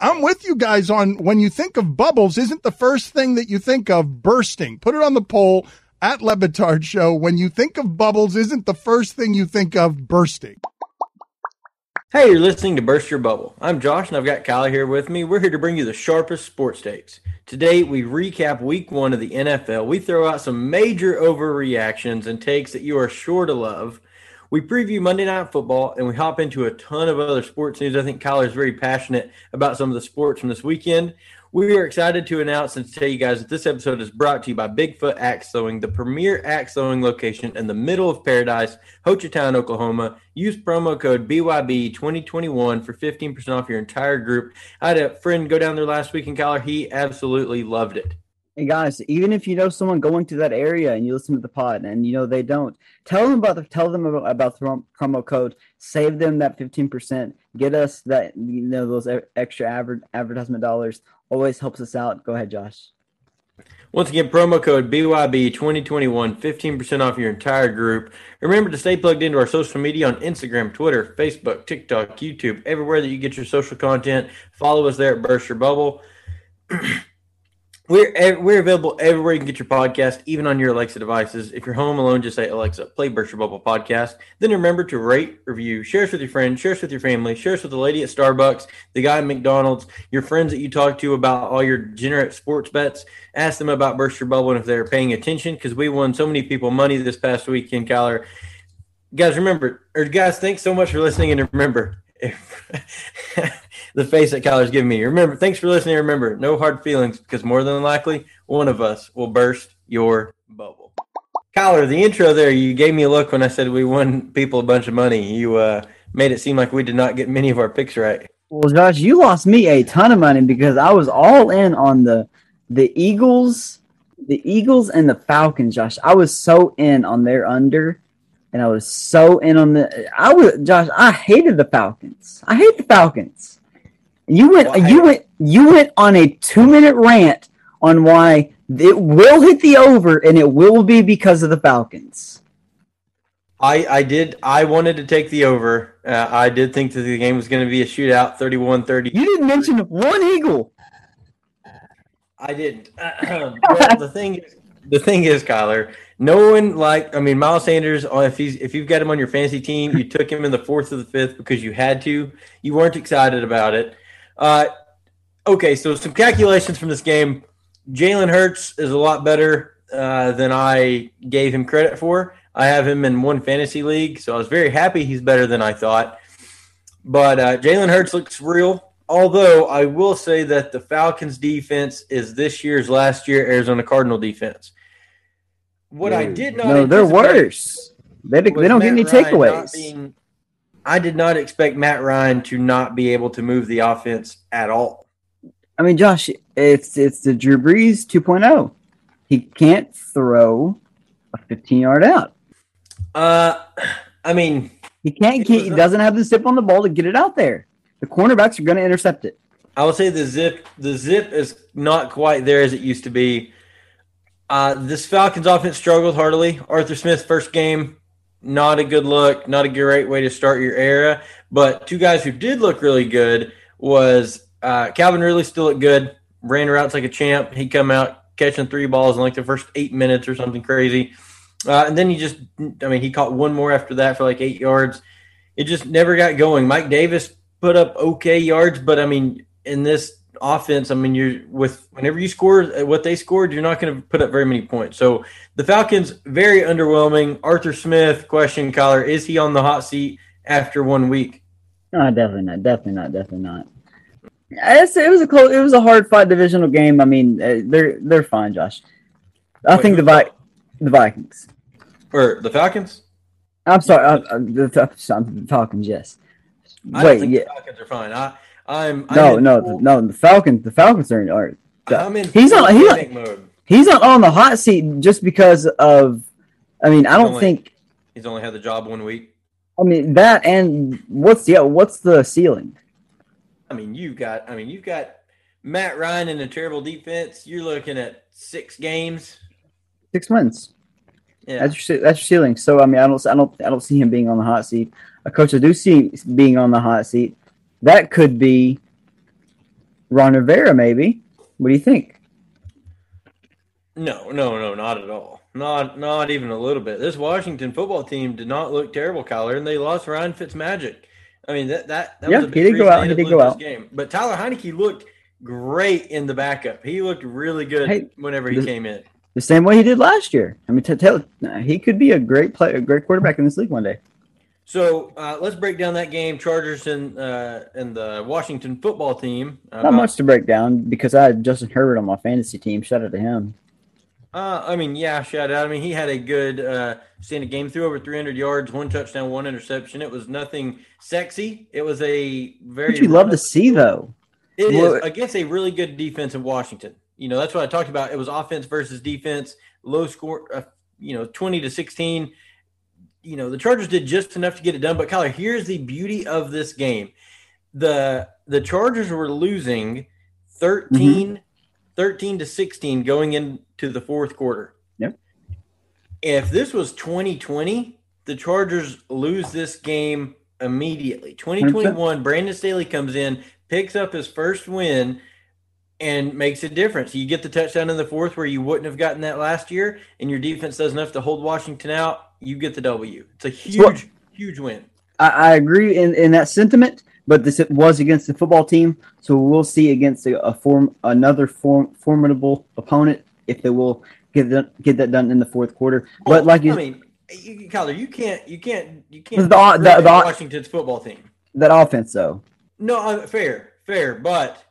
I'm with you guys on when you think of bubbles, isn't the first thing that you think of bursting? Put it on the poll at Le Batard Show. When you think of bubbles, isn't the first thing you think of bursting? Hey, you're listening to Burst Your Bubble. I'm Josh, and I've got Kyler here with me. We're here to bring you the sharpest sports takes. Today, we recap week one of the NFL. We throw out some major overreactions and takes that you are sure to love. We preview Monday Night Football, and we hop into a ton of other sports news. I think Kyler is very passionate about some of the sports from this weekend. We are excited to announce and to tell you guys that this episode is brought to you by Bigfoot Axe Throwing, the premier axe throwing location in the middle of paradise, Hochatown, Oklahoma. Use promo code BYB2021 for 15% off your entire group. I had a friend go down there last week in Kyler. He absolutely loved it. Hey guys, even if you know someone going to that area and you listen to the pod and you know they don't, tell them about the tell them about, about the promo code. Save them that fifteen percent. Get us that you know those extra adver- advertisement dollars. Always helps us out. Go ahead, Josh. Once again, promo code BYB2021, 15% off your entire group. Remember to stay plugged into our social media on Instagram, Twitter, Facebook, TikTok, YouTube, everywhere that you get your social content. Follow us there at Burst Your Bubble. We're eh, we're available everywhere you can get your podcast, even on your Alexa devices. If you're home alone, just say Alexa, play Burst Your Bubble podcast. Then remember to rate, review, share us with your friends, share us with your family, share us with the lady at Starbucks, the guy at McDonald's, your friends that you talk to about all your degenerate sports bets. Ask them about Burst Your Bubble and if they're paying attention because we won so many people money this past weekend, Kyler. Guys, remember, or guys, thanks so much for listening. And remember, if the face that Kyler's giving me. Remember, thanks for listening. Remember, no hard feelings because more than likely one of us will burst your bubble. Kyler, the intro there, you gave me a look when I said we won people a bunch of money. You uh, made it seem like we did not get many of our picks right. Well, Josh, you lost me a ton of money because I was all in on the the Eagles, the Eagles and the Falcons. Josh, I was so in on their under and I was so in on the. I was Josh. I hated the Falcons. I hate the Falcons. You went. Well, you went. You went on a two minute rant on why it will hit the over, and it will be because of the Falcons. I I did. I wanted to take the over. Uh, I did think that the game was going to be a shootout, 31-30. You didn't mention one eagle. I didn't. well, the thing is, the thing is, Kyler, no one like I mean Miles Sanders. Uh, if he's if you've got him on your fantasy team, you took him in the fourth or the fifth because you had to. You weren't excited about it. Uh, okay, so some calculations from this game. Jalen Hurts is a lot better uh, than I gave him credit for. I have him in one fantasy league, so I was very happy he's better than I thought. But uh, Jalen Hurts looks real. Although I will say that the Falcons defense is this year's last year Arizona Cardinal defense. What I did not no, they're worse. They, they don't Matt get any takeaways. Being, I did not expect Matt Ryan to not be able to move the offense at all. I mean, Josh, it's it's the Drew Brees 2.0. He can't throw a 15 yard out. Uh, I mean, he can't. He doesn't have the zip on the ball to get it out there. The cornerbacks are going to intercept it. I would say the zip the zip is not quite there as it used to be. Uh, this Falcons offense struggled heartily. Arthur Smith's first game, not a good look, not a great way to start your era. But two guys who did look really good was uh, Calvin Ridley still looked good, ran routes like a champ. He come out catching three balls in like the first eight minutes or something crazy. Uh, and then he just, I mean, he caught one more after that for like eight yards. It just never got going. Mike Davis put up okay yards, but I mean, in this offense, I mean, you're with whenever you score what they scored, you're not going to put up very many points. So the Falcons very underwhelming. Arthur Smith question, Kyler, is he on the hot seat after one week? No, definitely not. Definitely not. Definitely not. It's, it was a close. It was a hard fought divisional game. I mean, uh, they're they're fine, Josh. I Wait, think the Vi- the Vikings or the Falcons. I'm sorry, uh, uh, the, the Falcons. Yes. I Wait, yeah. the Falcons are fine. I I'm, I'm no, no, no. The Falcons, the Falcons are, are I'm in he's on he's mode. he's not on the hot seat just because of. I mean, I don't only, think he's only had the job one week. I mean that, and what's yeah, what's the ceiling? I mean, you've got. I mean, you've got Matt Ryan in a terrible defense. You're looking at six games, six wins. Yeah, that's your that's your ceiling. So I mean, I don't, I don't, I don't see him being on the hot seat. A coach I do see being on the hot seat that could be Ron Rivera, maybe. What do you think? No, no, no, not at all. Not not even a little bit. This Washington football team did not look terrible, Kyler, and they lost Ryan Fitzmagic. I mean that that, that Yeah, was a he did go out. He didn't go out. Game. But Taylor Heinicke looked great in the backup. He looked really good Hey, whenever he this- came in. The same way he did last year. I mean, to tell he could be a great player, a great quarterback in this league one day. So uh, let's break down that game. Chargers and uh, and the Washington football team. Uh, Not much to break down because I had Justin Herbert on my fantasy team. Shout out to him. Uh, I mean, yeah, shout out. I mean, he had a good uh, standing game, threw over 300 yards, one touchdown, one interception. It was nothing sexy. It was a very. What you love to see though. It is Well- against a really good defense in Washington. You know, that's what I talked about. It was offense versus defense, low score, you know, 20 to 16. You know, the Chargers did just enough to get it done. But Kyler, here's the beauty of this game. The the Chargers were losing 13, mm-hmm. 13 to 16 going into the fourth quarter. Yep. If this was 2020, the Chargers lose this game immediately. 2021, Brandon Staley comes in, picks up his first win, and makes a difference. You get the touchdown in the fourth where you wouldn't have gotten that last year, and your defense does enough to hold Washington out. You get the W. It's a huge, what- huge win. I, I agree in, in that sentiment, but this was against the football team, so we'll see against a, a form another form formidable opponent if they will get that get that done in the fourth quarter. But Oh, like you, I mean, you, Kyler, you can't, you can't, you can't the- discredit the- Washington's football team. that offense though, No, uh, fair, fair, but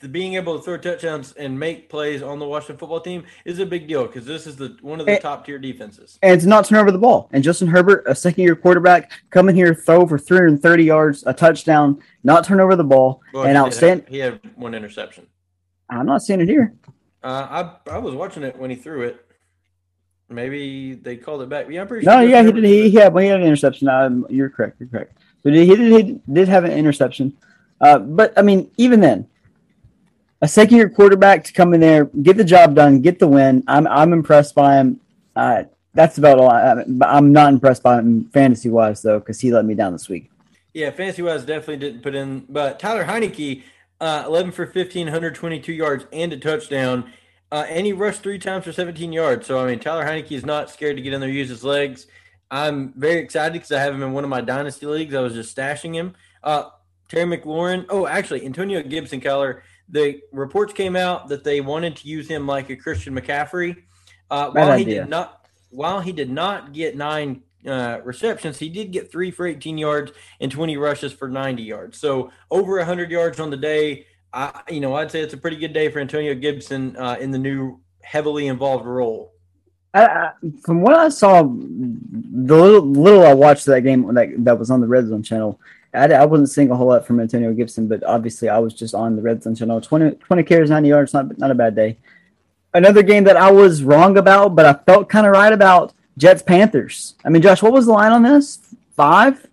the being able to throw touchdowns and make plays on the Washington football team is a big deal because this is the one of the top tier defenses. and to not turn over the ball. And Justin Herbert, a second year quarterback, coming here throw for 330 yards, a touchdown, not turn over the ball, Well, and he did outstand. He had one interception. I'm not seeing it here. Uh, I I was watching it when he threw it. Maybe they called it back. Yeah, I'm pretty No, sure. yeah, he did. He, he had he had an interception. Um, you're correct. You're correct. But he did he did have an interception. Uh, but I mean, even then, a second year quarterback to come in there, get the job done, get the win. I'm I'm impressed by him. Uh, that's about all. I, I'm not impressed by him fantasy wise though, because he let me down this week. Yeah, fantasy wise, definitely didn't put in. But Taylor Heinicke, uh, 11 for 15, 122 yards and a touchdown. Uh, and he rushed three times for 17 yards. So, I mean, Taylor Heinicke is not scared to get in there, use his legs. I'm very excited because I have him in one of my dynasty leagues. I was just stashing him. Uh, Terry McLaurin. Oh, actually, Antonio Gibson, Kyler. The reports came out that they wanted to use him like a Christian McCaffrey. Uh, while he did not, while he did not get nine uh, receptions, he did get three for 18 yards and 20 rushes for 90 yards. So over 100 yards on the day. I, you know, I'd say it's a pretty good day for Antonio Gibson uh, in the new heavily involved role. I, I, from what I saw, the little, little I watched that game that that was on the Red Zone channel, I, I wasn't seeing a whole lot from Antonio Gibson, but obviously I was just on the Red Zone channel. 20, 20 carries, 90 yards, not not a bad day. Another game that I was wrong about, but I felt kind of right about Jets Panthers. I mean, Josh, what was the line on this? Five,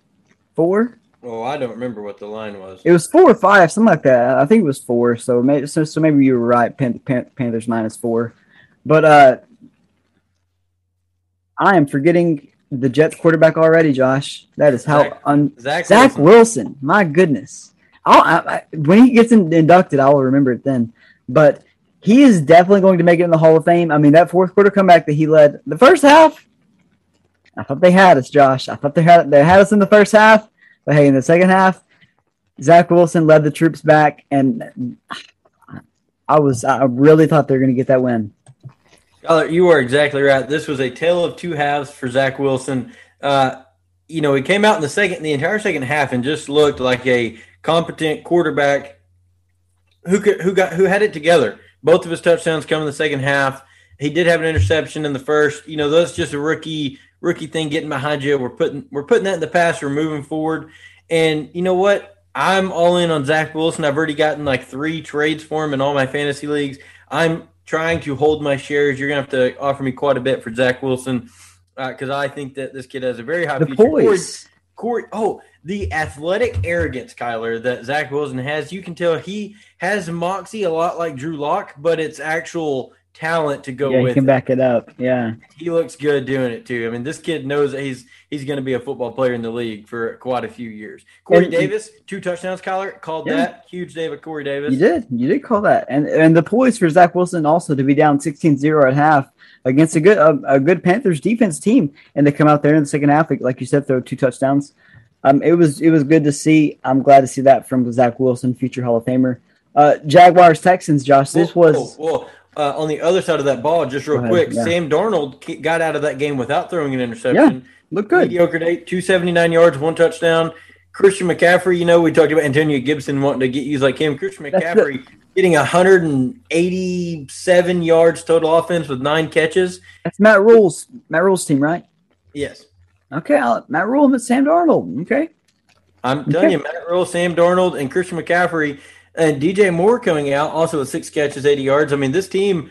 four? Oh, I don't remember what the line was. It was four or five, something like that. I think it was four. So maybe so, so maybe you were right. Pan, Pan, Panthers minus four, but uh, I am forgetting the Jets quarterback already. Josh, that is how Zach- un- Zach, Zach Wilson. Wilson. My goodness, I'll, I, I, when he gets in, inducted, I will remember it then. But he is definitely going to make it in the Hall of Fame. I mean, that fourth quarter comeback that he led the first half. I thought they had us, Josh. I thought they had they had us in the first half, but hey, in the second half, Zach Wilson led the troops back, and I was I really thought they were going to get that win. Tyler, you are exactly right. This was a tale of two halves for Zach Wilson. Uh, you know, he came out in the second, the entire second half, and just looked like a competent quarterback who could, who got, who had it together. Both of his touchdowns come in the second half. He did have an interception in the first. You know, that's just a rookie rookie thing getting behind you. We're putting we're putting that in the past. We're moving forward. And you know what? I'm all in on Zach Wilson. I've already gotten like three trades for him in all my fantasy leagues. I'm trying to hold my shares. You're gonna have to offer me quite a bit for Zach Wilson uh, because I think that this kid has a very high The future. Corey- poise. Corey, oh, the athletic arrogance, Kyler, that Zach Wilson has. You can tell he has moxie a lot like Drew Lock, but it's actual talent to go yeah, he with can it. back it up. Yeah. He looks good doing it too. I mean, this kid knows that he's he's going to be a football player in the league for quite a few years. Corey And- Davis, two touchdowns. Kyler called Yeah. that huge day of Corey Davis. You did. You did call that. And and the poise for Zach Wilson also to be down 16-0 at half against a good a, a good Panthers defense team and to come out there in the second half like, like you said throw two touchdowns. Um it was it was good to see. I'm glad to see that from Zach Wilson, future Hall of Famer. Uh Jaguars Texans, Josh. This was whoa, whoa. Uh, on the other side of that ball, just real ahead, quick, yeah. Sam Darnold got out of that game without throwing an interception. Yeah, look good. Mediocre day, 279 yards, one touchdown. Christian McCaffrey, you know, we talked about Antonio Gibson wanting to get used like him. Christian McCaffrey getting 187 yards total offense with nine catches. That's Matt Rhule's Matt Rhule's team, right? Yes. Okay, I'll, Matt Rhule and Sam Darnold. Okay. I'm telling Okay. you, Matt Rhule, Sam Darnold, and Christian McCaffrey, and DJ Moore coming out also with six catches, 80 yards. I mean, this team,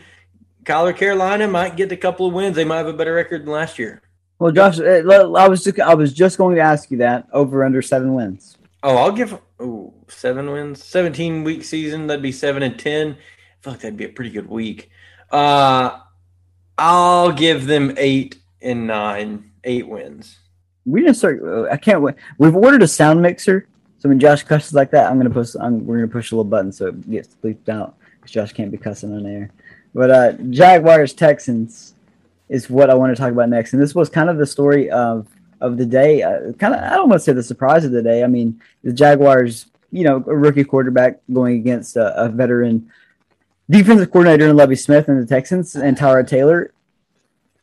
Kyler Carolina, might get a couple of wins. They might have a better record than last year. Well, Josh, uh, I was just, I was just going to ask you that over under seven wins. Oh, I'll give ooh, seven wins, 17 week season. That'd be seven and 10. I feel like that'd be a pretty good week. Uh, I'll give them eight and nine, eight wins. We didn't start. uh, I can't wait. We've ordered a sound mixer, so when Josh cusses like that, I'm gonna push. I'm, we're gonna push a little button so it gets bleeped out because Josh can't be cussing on air. But uh, Jaguars Texans is what I want to talk about next, and this was kind of the story of of the day. Uh, kind of, I don't want to say the surprise of the day. I mean, the Jaguars, you know, a rookie quarterback going against a, a veteran defensive coordinator in Lovie Smith and the Texans and Tyrod Taylor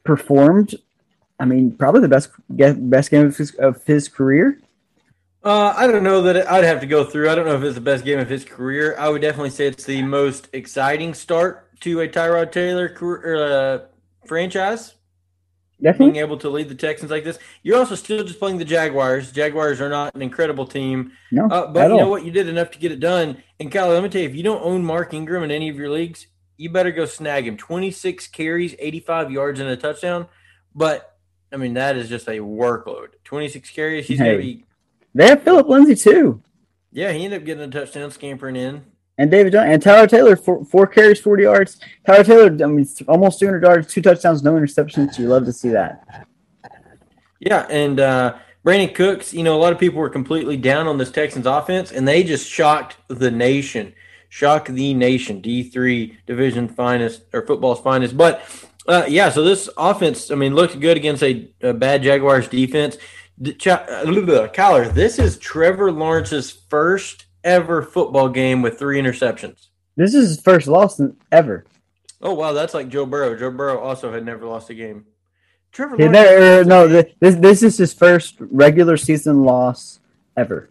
performed. I mean, probably the best best game of his, of his career. Uh, I don't know that it, I'd have to go through. I don't know if it's the best game of his career. I would definitely say it's the most exciting start to a Tyrod Taylor career, uh, franchise. Definitely. Being able to lead the Texans like this, you're also still just playing the Jaguars. Jaguars are not an incredible team, No, uh, but you know all. what? You did enough to get it done. And Kyle, let me tell you, if you don't own Mark Ingram in any of your leagues, you better go snag him. 26 carries, 85 yards, and a touchdown. But I mean, that is just a workload. 26 carries. He's Hey. gonna be. They have Phillip Lindsay too, Yeah, he ended up getting a touchdown, scampering in. and David Johnson, and Tyrod Taylor four, four carries, forty yards. Tyrod Taylor, I mean, almost two hundred yards, two touchdowns, no interceptions. You love to see that. Yeah, and uh, Brandin Cooks, you know, a lot of people were completely down on this Texans offense, and they just shocked the nation, shocked the nation. D three division finest or football's finest, but uh, yeah. So this offense, I mean, looked good against a, a bad Jaguars defense. Uh, Kyler, this is Trevor Lawrence's first ever football game with three interceptions. This is his first loss ever. Oh wow, that's like Joe Burrow. Joe Burrow also had never lost a game. Trevor Lawrence never- no, this this is his first regular season loss ever.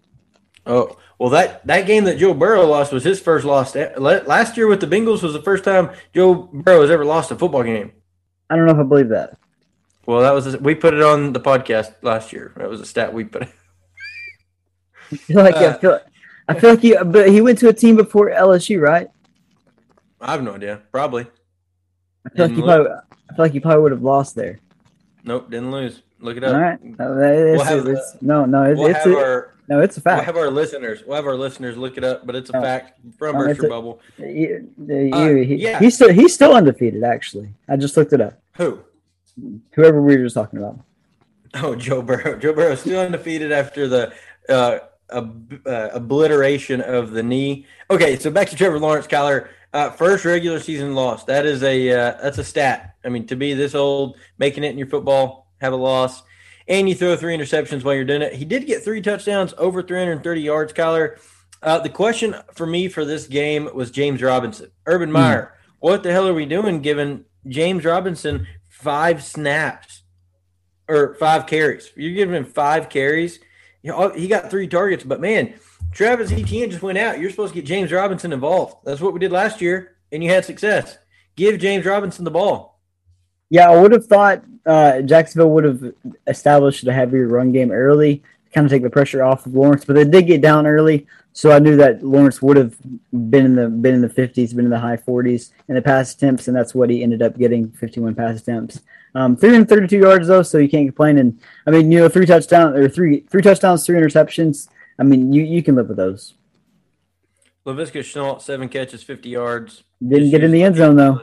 Oh well, that that game that Joe Burrow lost was his first loss. e- Last year with the Bengals was the first time Joe Burrow has ever lost a football game. I don't know if I believe that. Well, that was a, we put it on the podcast last year. That was a stat we put. I feel like I Uh, feel, I feel like he, but he went to a team before LSU, right? I have no idea. Probably. I feel like look. probably, I feel like he probably would have lost there. Nope, didn't lose. Look it All up. right, No, it's- have it's- no, no, it's, We'll it's have a, our no, it's a we'll have our listeners. We'll have our listeners look it up, but it's a No. fact from No, it's Mercer a- Bubble. You- you- Uh, he- yeah. He's still he's still undefeated. Actually, I just looked it up. Who? Whoever we were just talking about. Oh, Joe Burrow. Joe Burrow is still undefeated after the uh, ob- uh, obliteration of the knee. Okay, so back to Trevor Lawrence, Kyler. Uh, first regular season loss. That is a uh, that's a stat. I mean, to be this old, making it in your football, have a loss, and you throw three interceptions while you're doing it. He did get three touchdowns, over 330 yards, Kyler. Uh, the question for me for this game was James Robinson, Urban Meyer. What the hell are we doing given James Robinson five snaps or five carries? You're giving him five carries. He got three targets, but man, Travis Etienne just went out. You're supposed to get James Robinson involved. That's what we did last year, and you had success. Give James Robinson the ball. Yeah, I would have thought uh, Jacksonville would have established a heavier run game early, kind of take the pressure off of Lawrence. But they did get down early, so I knew that Lawrence would have been in the been in the fifties, been in the high forties in the pass attempts, and that's what he ended up getting fifty one pass attempts. Um, 332 yards though, so you can't complain. And I mean, you know, three touchdowns or three three touchdowns, three interceptions. I mean, you you can live with those. Laviska Shenault, seven catches, 50 yards. Didn't get in the end zone though.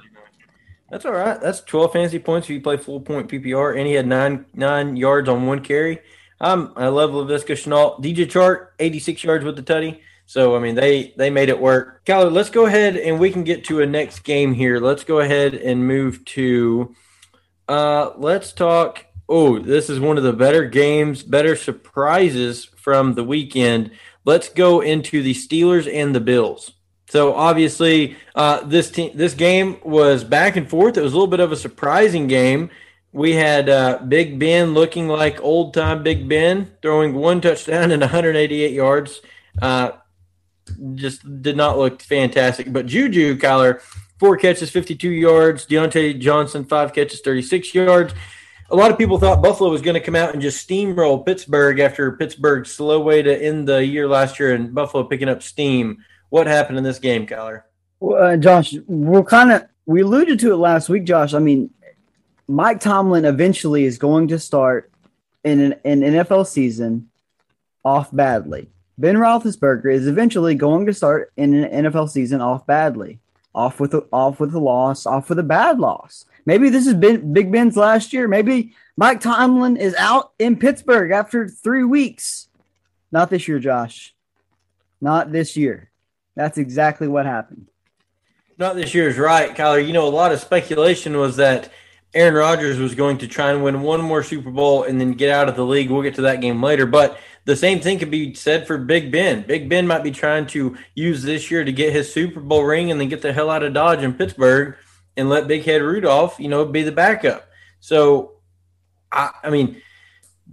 That's all right. That's 12 fantasy points if you play full point PPR, and he had nine nine yards on one carry. Um, I love Laviska Shenault. DJ Chark, 86 yards with the tutty. So I mean, they they made it work. Kyler, let's go ahead and we can get to a next game here. Let's go ahead and move to. Uh, let's talk. Oh, this is one of the better games, better surprises from the weekend. Let's go into the Steelers and the Bills. So obviously, uh, this team, this game was back and forth. It was a little bit of a surprising game. We had uh, Big Ben looking like old time Big Ben, throwing one touchdown and 188 yards. Uh, just did not look fantastic. But Juju Kyler, four catches, 52 yards. Diontae Johnson, five catches, 36 yards. A lot of people thought Buffalo was going to come out and just steamroll Pittsburgh after Pittsburgh's slow way to end the year last year and Buffalo picking up steam. What happened in this game, Kyler? Well, uh, Josh, we're kind of we alluded to it last week, Josh. I mean, Mike Tomlin eventually is going to start in an, an NFL season off badly. Ben Roethlisberger is eventually going to start in an NFL season off badly, off with a, off with a loss, off with a bad loss. Maybe this is been Big Ben's last year. Maybe Mike Tomlin is out in Pittsburgh after three weeks. Not this year, Josh. Not this year. That's exactly what happened. Not this year is right, Kyler. You know, a lot of speculation was that Aaron Rodgers was going to try and win one more Super Bowl and then get out of the league. We'll get to that game later. But the same thing could be said for Big Ben. Big Ben might be trying to use this year to get his Super Bowl ring and then get the hell out of Dodge in Pittsburgh and let Big Head Rudolph, you know, be the backup. So, I, I mean,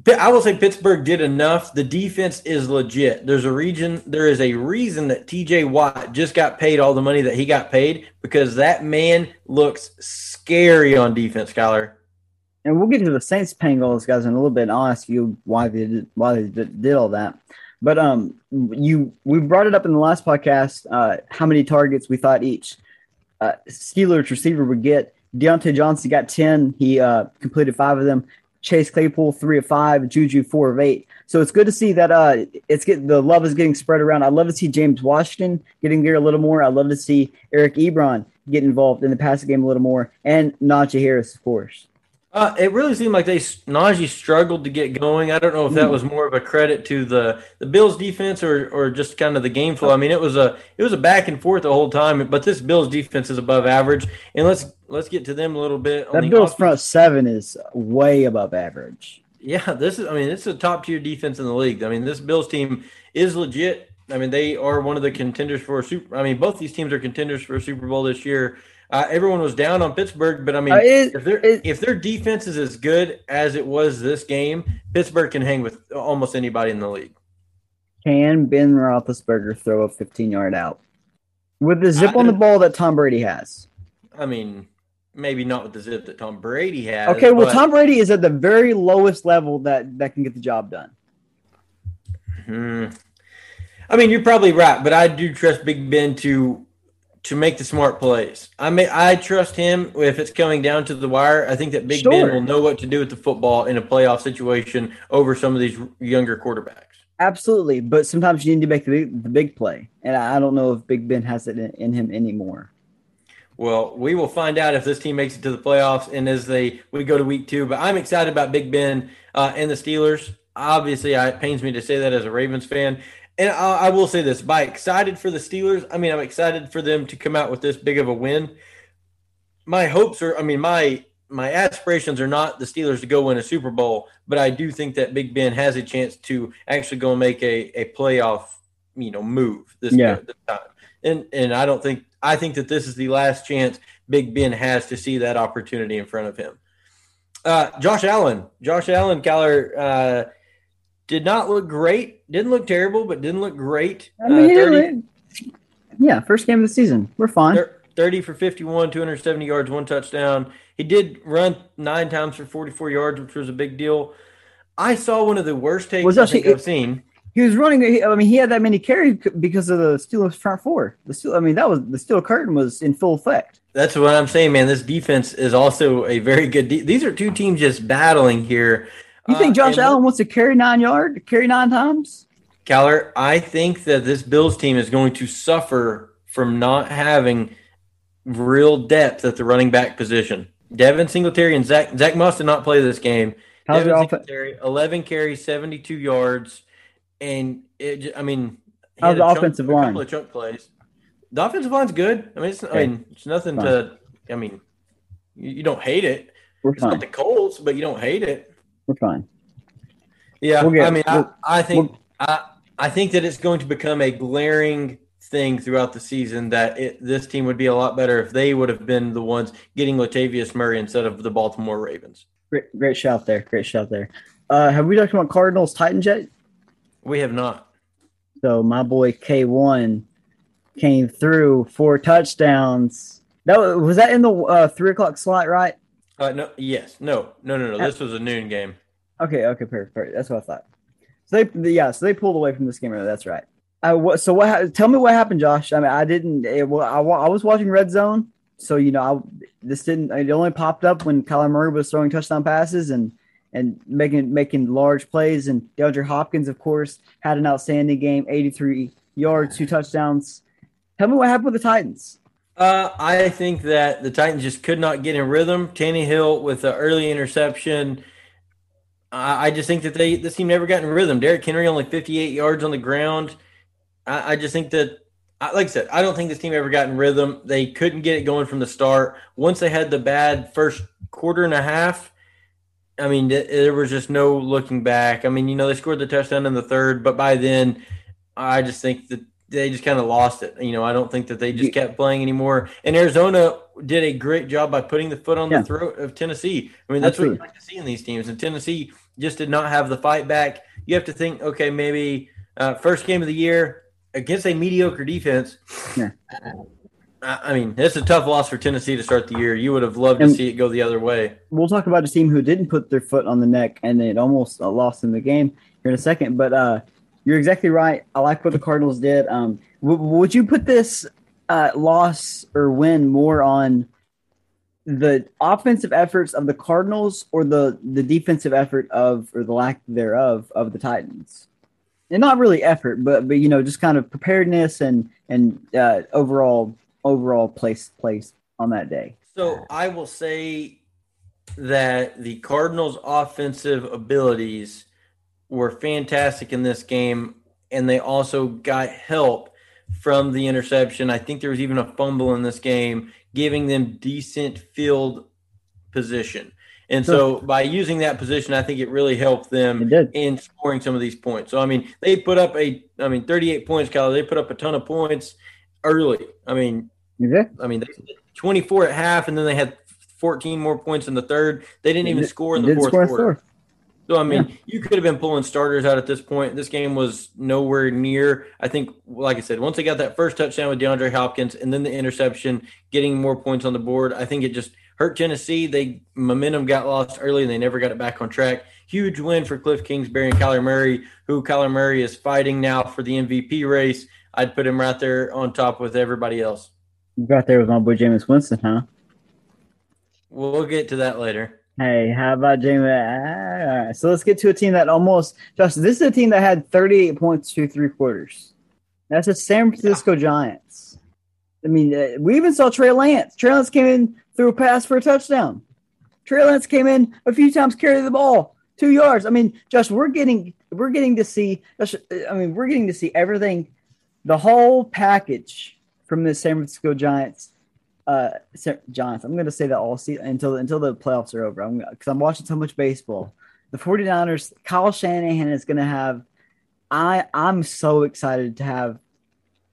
I will say Pittsburgh did enough. The defense is legit. There's a region, there is a reason that TJ Watt just got paid all the money that he got paid because that man looks scary on defense, Kyler. And we'll get to the Saints paying those guys in a little bit. I'll ask you why they did why they did, all that. But um, you we brought it up in the last podcast. Uh, how many targets we thought each uh, Steelers receiver would get? Diontae Johnson got ten. He uh, completed five of them. Chase Claypool three of five, Juju four of eight. So it's good to see that uh, it's get the love is getting spread around. I love to see James Washington getting there a little more. I love to see Eric Ebron get involved in the passing game a little more, and Najee Harris, of course. Uh, it really seemed like they Najee struggled to get going. I don't know if that hmm. was more of a credit to the, the Bills defense or or just kind of the game flow. I mean, it was a it was a back and forth the whole time. But this Bills defense is above average, and let's let's get to them a little bit. That Bills offense. front seven is way above average. Yeah, this is. I mean, it's a top tier defense in the league. I mean, this Bills team is legit. I mean, they are one of the contenders for a super. I mean, both these teams are contenders for a Super Bowl this year. Uh, everyone was down on Pittsburgh, but I mean, uh, it, if, it, if their defense is as good as it was this game, Pittsburgh can hang with almost anybody in the league. Can Ben Roethlisberger throw a 15 yard out with the zip I, on the ball that Tom Brady has? I mean, maybe not with the zip that Tom Brady has. Okay, well, Tom Brady is at the very lowest level that that can get the job done. Hmm. I mean, you're probably right, but I do trust Big Ben to to make the smart plays. I may I trust him if it's coming down to the wire. I think that Big sure. Ben will know what to do with the football in a playoff situation over some of these younger quarterbacks. Absolutely, but sometimes you need to make the big, the big play, and I don't know if Big Ben has it in, in him anymore. Well, we will find out if this team makes it to the playoffs and as they we go to week two. But I'm excited about Big Ben uh, and the Steelers. Obviously, it pains me to say that as a Ravens fan and I, I, will say this: by excited for the Steelers, I mean I'm excited for them to come out with this big of a win. My hopes are, I mean my my aspirations are not the Steelers to go win a Super Bowl, but I do think that Big Ben has a chance to actually go and make a, a playoff, you know, move this, yeah. this time. And and I don't think I think that this is the last chance Big Ben has to see that opportunity in front of him. Uh, Josh Allen, Josh Allen, Kyler. Uh, did not look great. Didn't look terrible, but didn't look great. I mean, uh, 30, yeah, first game of the season. We're fine. 30 for 51, 270 yards, one touchdown. He did run nine times for 44 yards, which was a big deal. I saw one of the worst takes was I have seen. He was running. I mean, he had that many carries because of the Steelers front four. The Steel, I mean, that was the steel curtain was in full effect. That's what I'm saying, man. This defense is also a very good. De- These are two teams just battling here. You think uh, Josh uh, Allen wants to carry nine yard, carry nine times? Kyler, I think that this Bills team is going to suffer from not having real depth at the running back position. Devin Singletary and Zach Zach Moss did not play this game. How's Devin? Singletary, 11 carries, 72 yards, and it. I mean, How's the a chunk- offensive a line? couple of chunk plays. The offensive line's good. I mean, it's, I mean, it's nothing Fine. to. I mean, you, you don't hate it. We're It's not the Colts, but you don't hate it. We're fine. Yeah, We'll I mean, I, I think I I think that it's going to become a glaring thing throughout the season that it, this team would be a lot better if they would have been the ones getting Latavius Murray instead of the Baltimore Ravens. Great, great shout there. Great shout there. Uh, have we talked about Cardinals Titans yet? We have not. So my boy K1 came through four touchdowns. That was, was that in the uh, three o'clock slot, right? Uh, no, yes, no, no, no, no. This was a noon game. Okay, okay, perfect, perfect. That's what I thought. So they, yeah, so they pulled away from this game. That's right. I, so what? Tell me what happened, Josh. I mean, I didn't. It, well, I, I was watching Red Zone, so you know, I, this didn't. It only popped up when Kyler Murray was throwing touchdown passes and and making making large plays. And DeAndre Hopkins, of course, had an outstanding game, eighty three yards, two touchdowns. Tell me what happened with the Titans. Uh, I think that the Titans just could not get in rhythm. Tannehill with the early interception. I, I just think that they this team never got in rhythm. Derrick Henry only 58 yards on the ground. I, I just think that, I, like I said, I don't think this team ever got in rhythm. They couldn't get it going from the start. Once they had the bad first quarter and a half, I mean, th- there was just no looking back. I mean, you know, they scored the touchdown in the third, but by then, I just think that they just kind of lost it. You know, I don't think that they just kept playing anymore. And Arizona did a great job by putting the foot on Yeah. the throat of Tennessee. I mean, that's what you like to see in these teams. And Tennessee just did not have the fight back. You have to think, okay, maybe uh, first game of the year against a mediocre defense. Yeah. I I mean, it's a tough loss for Tennessee to start the year. You would have loved to see it go the other way. we'll talk about a team who didn't put their foot on the neck and it almost uh, lost in the game here in a second. But uh, you're exactly right. I like what the Cardinals did. Um, w- would you put this uh, loss or win more on the offensive efforts of the Cardinals or the the defensive effort of or the lack thereof of the Titans? And not really effort, but but you know just kind of preparedness and and uh, overall overall place place on that day. So I will say that the Cardinals' offensive abilities were fantastic in this game, and they also got help from the interception. I think there was even a fumble in this game, giving them decent field position. And so by using that position, I think it really helped them in scoring some of these points. So I mean, they put up a, I mean, 38 points, Kyler. They put up a ton of points early. I mean. I mean, they 24 at half, and then they had 14 more points in the third. They didn't even Did- score in the fourth quarter. So I mean, you could have been pulling starters out at this point. This game was nowhere near. I think, like I said, once they got that first touchdown with DeAndre Hopkins, and then the interception, getting more points on the board, I think it just hurt Tennessee. They momentum got lost early, and they never got it back on track. Huge win for Cliff Kingsbury and Kyler Murray, who Kyler Murray is fighting now for the MVP race. I'd put him right there on top with everybody else. You got there with my boy Jameis Winston, huh? We'll get to that later. Hey, how about Jameis? Ah, all right, so let's get to a team that almost just this is a team that had 38 points threw three quarters. That's the San Francisco Giants. I mean, uh, we even saw Trey Lance. Trey Lance came in through a pass for a touchdown. Trey Lance came in a few times, carried the ball two yards. I mean, Josh, we're getting we're getting to see. Josh, I mean, we're getting to see everything, the whole package from the San Francisco Giants uh Giants. I'm going to say that all season until until the playoffs are over. I'm because I'm watching so much baseball. The 49ers, Kyle Shanahan is going to have. I I'm so excited to have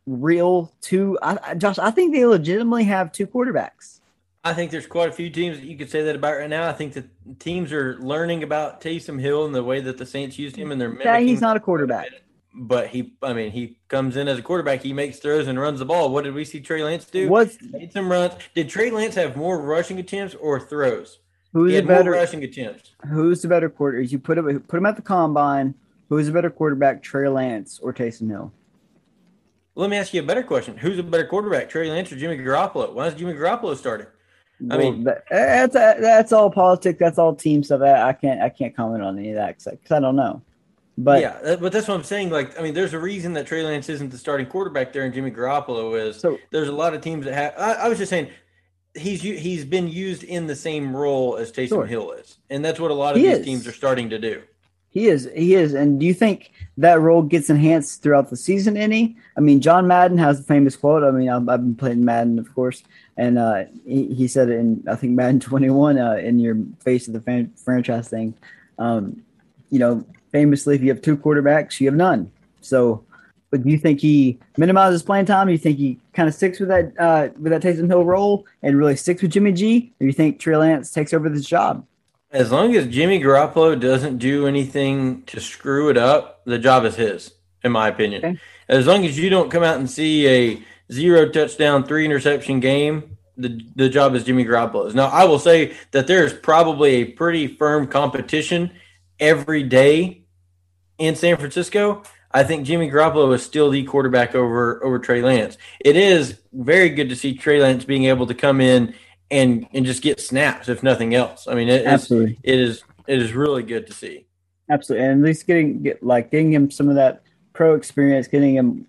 real two. I, I- Josh, I think they legitimately have two quarterbacks. I think there's quite a few teams that you could say that about right now. I think the teams are learning about Taysom Hill and the way that the Saints used him, and they're Yeah, he's not a quarterback. But he, I mean, he comes in as a quarterback. He makes throws and runs the ball. What did we see Trey Lance do? What's Made some runs. Did Trey Lance have more rushing attempts or throws? who's he a had more better rushing attempts. who's the better quarter? You put him put him at the combine. Who's a better quarterback, Trey Lance or Taysom Hill? Let me ask you a better question: Who's a better quarterback, Trey Lance or Jimmy Garoppolo? Why is Jimmy Garoppolo starting? I Well, mean- that- that's that's all politics. That's all team stuff. I, I can't I can't comment on any of that because I don't know. But yeah, but that's what I'm saying. Like, I mean, there's a reason that Trey Lance isn't the starting quarterback there, and Jimmy Garoppolo is. so There's a lot of teams that have. I, I was just saying, he's he's been used in the same role as Taysom Sure. Hill is, and that's what a lot of He these is. teams are starting to do. He is. He is. And do you think that role gets enhanced throughout the season any? I mean, John Madden has the famous quote. I mean, I've, I've been playing Madden, of course, and uh, he, he said it in, I think, Madden 21 uh, in your face of the fan, franchise thing. Um, you know, famously, if you have two quarterbacks, you have none. So, but do you think he minimizes playing time? Do you think he kind of sticks with that uh, with that Taysom Hill role and really sticks with Jimmy G? Or do you think Trey Lance takes over this job? As long as Jimmy Garoppolo doesn't do anything to screw it up, the job is his, in my opinion. Okay. As long as you don't come out and see a zero touchdown, three interception game, the the job is Jimmy Garoppolo's. Now, I will say that there's probably a pretty firm competition every day in San Francisco. I think Jimmy Garoppolo is still the quarterback over over Trey Lance. It is very good to see Trey Lance being able to come in and and just get snaps, if nothing else. I mean, it is Absolutely. it is it is really good to see. Absolutely, and at least getting get, like getting him some of that pro experience, getting him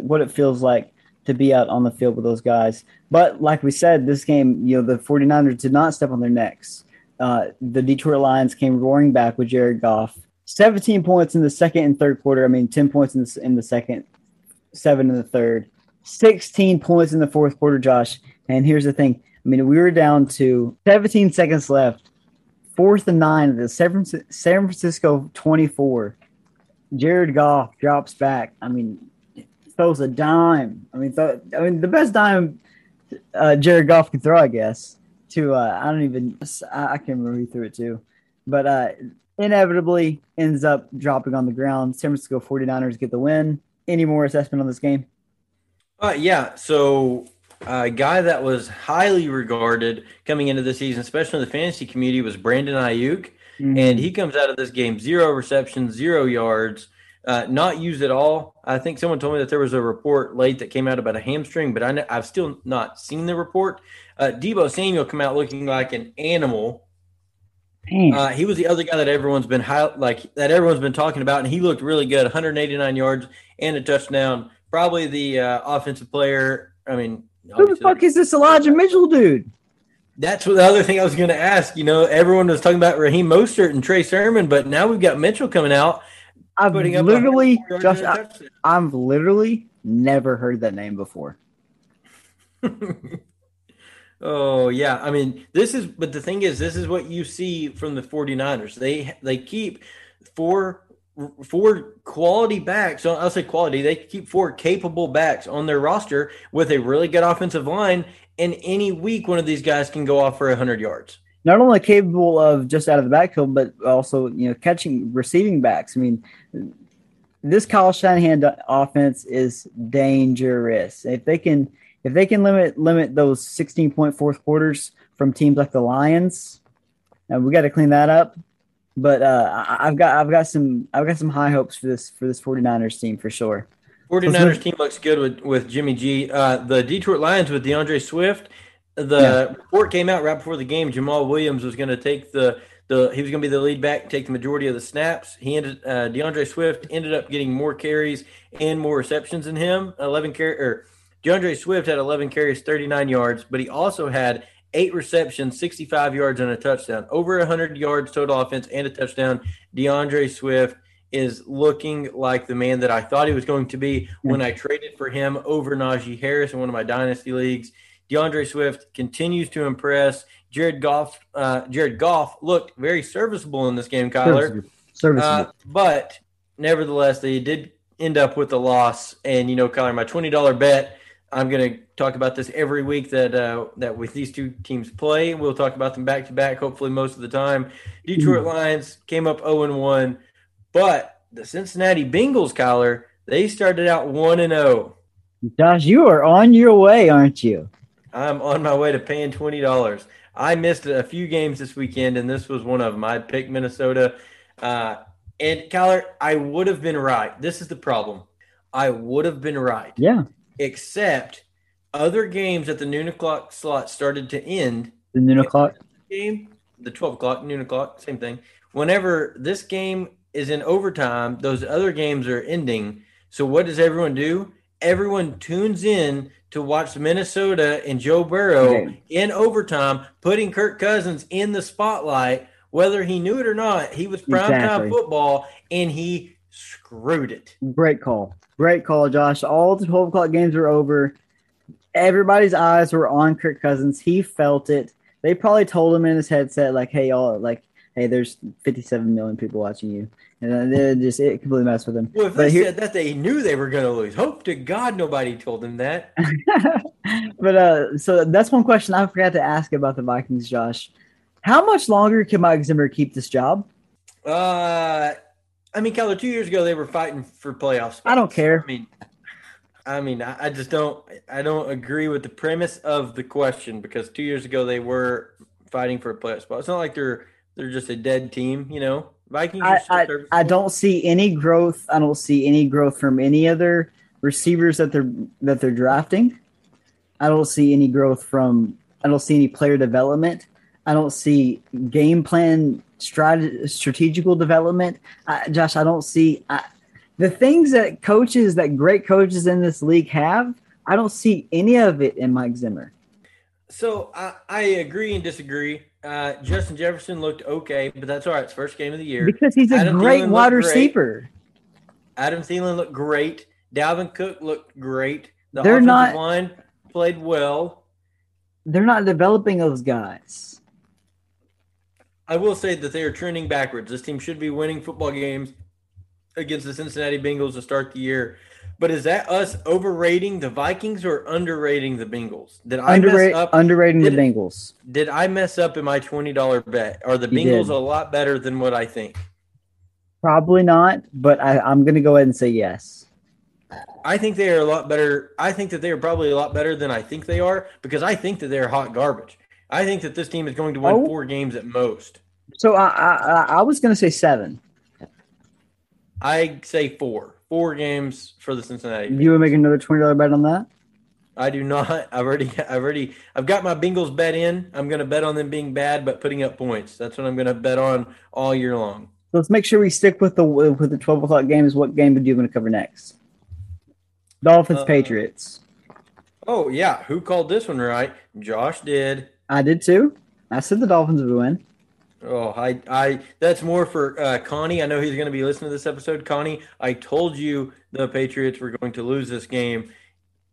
what it feels like to be out on the field with those guys. But like we said, this game, you know, the 49ers did not step on their necks. Uh, the Detroit Lions came roaring back with Jared Goff. 17 points in the second and third quarter. I mean, 10 points in the, in the second, seven in the third, 16 points in the fourth quarter, Josh. And here's the thing. I mean, we were down to 17 seconds left fourth and nine, the San Francisco, San Francisco 24. Jared Goff drops back. I mean, throws a dime. I mean, th- I mean, the best dime uh, Jared Goff can throw, I guess. To uh, I don't even I, I can't remember who threw it to, but uh, inevitably ends up dropping on the ground. San Francisco 49ers get the win. Any more assessment on this game? Uh, yeah. So a guy that was highly regarded coming into the season, especially in the fantasy community, was Brandon Aiyuk. And he comes out of this game zero receptions, zero yards, uh, not used at all. I think someone told me that there was a report late that came out about a hamstring, but I know, I've still not seen the report. Uh, Deebo Samuel come out looking like an animal. Uh, he was the other guy that everyone's been high, like that everyone's been talking about, and he looked really good. 189 yards and a touchdown. Probably the uh, offensive player. I mean, who the fuck is this Elijah Mitchell dude? that's what the other thing I was going to ask. You know, everyone was talking about Raheem Mostert and Trey Sermon, but now we've got Mitchell coming out, I've literally, 104 yards Josh, and a I. I've literally never heard that name before. oh yeah, I mean, this is. But the thing is, this is what you see from the 49ers. They they keep four four quality backs. so I'll say quality. They keep four capable backs on their roster with a really good offensive line. And any week, one of these guys can go off for 100 yards. Not only capable of just out of the backfield, but also you know catching receiving backs. I mean, this Kyle Shanahan offense is dangerous. If they can, if they can limit limit those sixteen point fourth quarters from teams like the Lions, uh, we got to clean that up. But uh, I, I've got I've got some I've got some high hopes for this for this 49ers team for sure. 49ers team looks good with, with Jimmy G. Uh, the Detroit Lions with D'Andre Swift. The report came out right before the game. Jamaal Williams was going to take the the he was going to be the lead back, take the majority of the snaps. He ended uh, D'Andre Swift ended up getting more carries and more receptions than him. Eleven carry or D'Andre Swift had 11 carries, 39 yards, but he also had eight receptions, 65 yards, and a touchdown. Over 100 yards total offense and a touchdown. D'Andre Swift is looking like the man that I thought he was going to be when I traded for him over Najee Harris in one of my dynasty leagues. D'Andre Swift continues to impress. Jared Goff, uh, Jared Goff looked very serviceable in this game, Kyler. Serviceable. Uh, but nevertheless, they did end up with a loss. And you know, Kyler, my twenty dollar bet. I'm going to talk about this every week that uh, that with these two teams play. We'll talk about them back to back. Hopefully, most of the time. Detroit Lions came up zero and one, but the Cincinnati Bengals, Kyler, they started out one and oh. zero. Josh, you are on your way, aren't you? I'm on my way to paying twenty dollars. I missed a few games this weekend, and this was one of them. I picked Minnesota, uh, and Kyler, I would have been right. This is the problem. I would have been right, Yeah. Except other games at the noon o'clock slot started to end. The noon o'clock. Game, the twelve o'clock, noon o'clock, same thing. Whenever this game is in overtime. Those other games are ending. So what does everyone do? Everyone tunes in to watch Minnesota and Joe Burrow Okay. in overtime, putting Kirk Cousins in the spotlight, whether he knew it or not. He was primetime Exactly. football, and he screwed it. Great call. Great call, Josh. All the 12 o'clock games were over. Everybody's eyes were on Kirk Cousins. He felt it. They probably told him in his headset, like, hey, y'all, like, hey, there's 57 million people watching you. And then it just, it completely messed with him. Well, if But they here- said that, they knew they were going to lose. Hope to God nobody told them that. but uh, so that's one question I forgot to ask about the Vikings, Josh. How much longer can Mike Zimmer keep this job? Uh, I mean, Kyler, two years ago they were fighting for playoffs. I don't care. I mean, I mean, I, I just don't. I don't agree with the premise of the question because two years ago they were fighting for a playoff spot. It's not like they're they're just a dead team, you know. Vikings. I, I. I don't see any growth. I don't see any growth from any other receivers that they're that they're drafting. I don't see any growth from. I don't see any player development. I don't see game plan strat- strategical development. I, Josh, I don't see I, the things that coaches that great coaches in this league have. I don't see any of it in Mike Zimmer. So I, I agree and disagree. Uh, Justin Jefferson looked okay, but that's all right. It's first game of the year. Because he's a Adam great Thielen wide looked great. Adam Thielen looked great. Dalvin Cook looked great. The They're offensive not- line played well. They're not developing those guys. I will say that they are trending backwards. This team should be winning football games against the Cincinnati Bengals to start the year. But is that us overrating the Vikings or underrating the Bengals? Did I Underrate, mess up? underrating the Bengals. Did I mess up in my twenty dollar bet? Are the You Bengals did. a lot better than what I think? Probably not, but I, I'm going to go ahead and say yes. I think they are a lot better. I think that they are probably a lot better than I think they are because I think that they're hot garbage. I think that this team is going to win Oh. four games at most. So I I, I- was going to say seven. I say four. Four games for the Cincinnati. You would make another twenty dollar bet on that? I do not. I've already, I've already, I've got my Bengals bet in. I'm going to bet on them being bad, but putting up points. That's what I'm going to bet on all year long. So let's make sure we stick with the with the twelve o'clock games. What game are you going to cover next? Dolphins Uh, Patriots. Oh yeah, who called this one right? Josh did. I did too. I said the Dolphins would win. Oh, I, I. That's more for uh, Connie. I know he's going to be listening to this episode. Connie, I told you the Patriots were going to lose this game.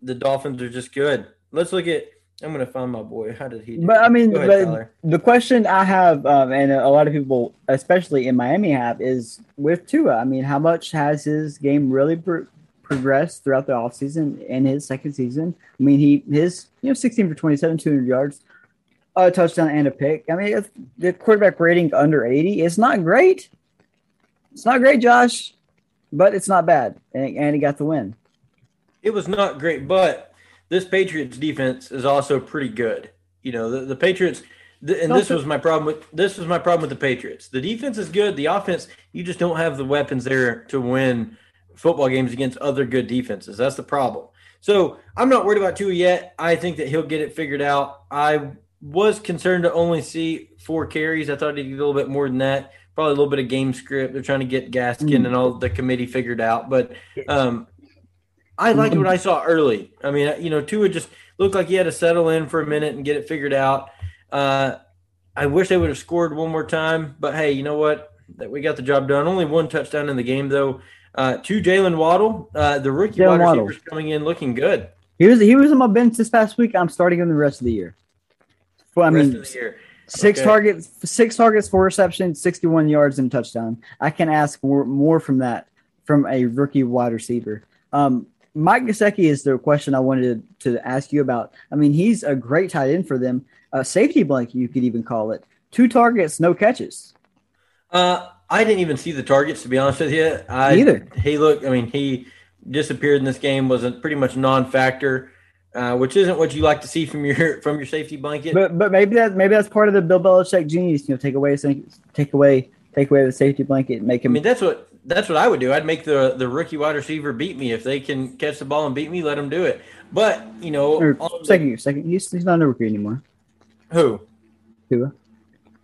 The Dolphins are just good. Let's look at. I'm going to find my boy. How did he? Do? But I mean, ahead, but the question I have, um, and a lot of people, especially in Miami, have is with Tua. I mean, how much has his game really pro- progressed throughout the offseason in his second season? I mean, he his you know 16 for 27, 200 yards, a touchdown and a pick. I mean, the quarterback rating under 80. It's not great. It's not great, Josh, but it's not bad, and, and he got the win. It was not great, but this Patriots defense is also pretty good. You know, the, the Patriots, and this was my problem with this was my problem with the Patriots. The defense is good. The offense, you just don't have the weapons there to win football games against other good defenses. That's the problem. So I'm not worried about Tua yet. I think that he'll get it figured out. I was concerned to only see four carries. I thought he'd get a little bit more than that. Probably a little bit of game script. They're trying to get Gaskin Mm. and all the committee figured out. But um, I liked what I saw early. I mean, you know, Tua just looked like he had to settle in for a minute and get it figured out. Uh, I wish they would have scored one more time, but hey, you know what? That we got the job done. Only one touchdown in the game, though. Uh, to Jaylen Waddle, uh, the rookie Jaylen wide Waddle. coming in looking good. He was he was on my bench this past week. I'm starting him the rest of the year. Well, I rest mean, of the year. Six Okay. targets, six targets, four receptions, sixty-one yards and touchdown. I can ask more, more from that from a rookie wide receiver. Um, Mike Gesicki is the question I wanted to ask you about. I mean, he's a great tight end for them. A safety blanket, you could even call it. Two targets, no catches. Uh, I didn't even see the targets to be honest with you. I, Neither. He looked. I mean, he disappeared in this game. Was a pretty much non-factor, uh, which isn't what you like to see from your from your safety blanket. But but maybe that maybe that's part of the Bill Belichick genius. You know, take away take away take away the safety blanket, and make I him. mean, that's what that's what I would do. I'd make the the rookie wide receiver beat me if they can catch the ball and beat me. Let them do it. But you know, on the- second year, second. He's, he's not a rookie anymore. who? Tua.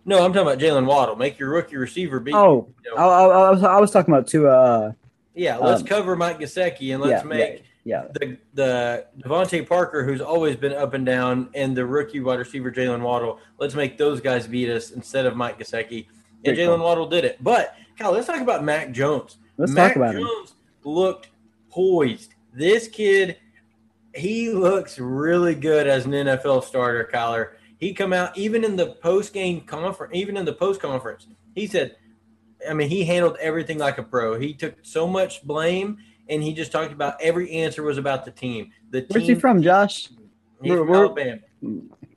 No, I'm talking about Jaylen Waddle. Make your rookie receiver beat. Oh, you I, know. I, I was I was talking about two. Uh, yeah, let's um, cover Mike Gesicki and let's yeah, make yeah, the the DeVante Parker, who's always been up and down, and the rookie wide receiver Jaylen Waddle. Let's make those guys beat us instead of Mike Gesicki. And Jaylen. Waddle did it. But Kyle, let's talk about Mac Jones. Let's Mac talk about him. Jones looked poised. This kid, he looks really good as an NFL starter, Kyler. He come out even in the post game conference, even in the post conference. He said, I mean, he handled everything like a pro. He took so much blame, and he just talked about every answer was about the team. The Where's team. he from, Josh? He's Where- from where- Alabama.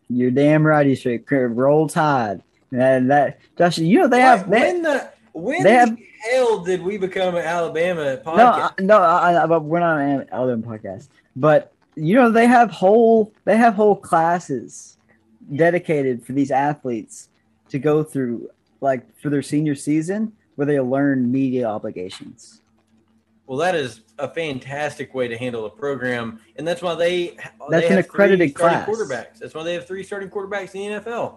You're damn right. He's straight. Roll Tide. And that Josh, you know they have. They, when the when they the have- hell did we become an Alabama podcast? no, I, no, I, but we're not an Alabama podcast. But you know they have whole they have whole classes dedicated for these athletes to go through, like for their senior season, where they learn media obligations. Well, that is a fantastic way to handle a program, and that's why they That's they an have accredited three class. quarterbacks. That's why they have three starting quarterbacks in the NFL.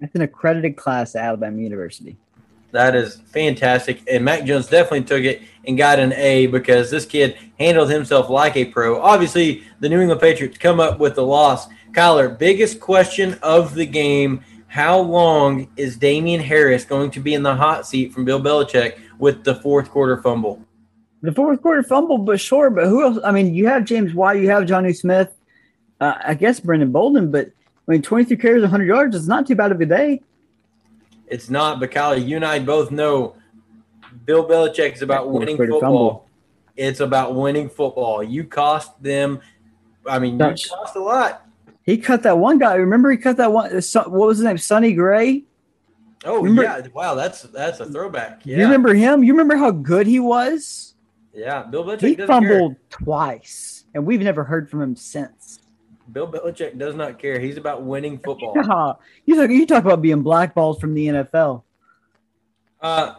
That's an accredited class at Alabama University. That is fantastic, and Mac Jones definitely took it and got an A because this kid handled himself like a pro. Obviously, the New England Patriots come up with the loss. Kyler, biggest question of the game: How long is Damien Harris going to be in the hot seat from Bill Belichick with the fourth quarter fumble? The fourth quarter fumble, but sure. But who else? I mean, you have James White, you have Jonnu Smith, uh, I guess Brandon Bolden, but I mean, 23 carries, 100 yards is not too bad of a day. It's not, but Kyler, you and I both know Bill Belichick is about winning football. fumble. It's about winning football. You cost them. I mean, you cost a lot. He cut that one guy. Remember, he cut that one. uh, What was his name? Sonny Gray. Oh Remember- yeah! Wow, that's that's a throwback. Yeah, You remember him? You remember how good he was? Yeah. Bill Belichick He fumbled twice, and we've never heard from him since. Bill Belichick does not care. He's about winning football. you talk. You talk about being blackballed from the NFL. Uh,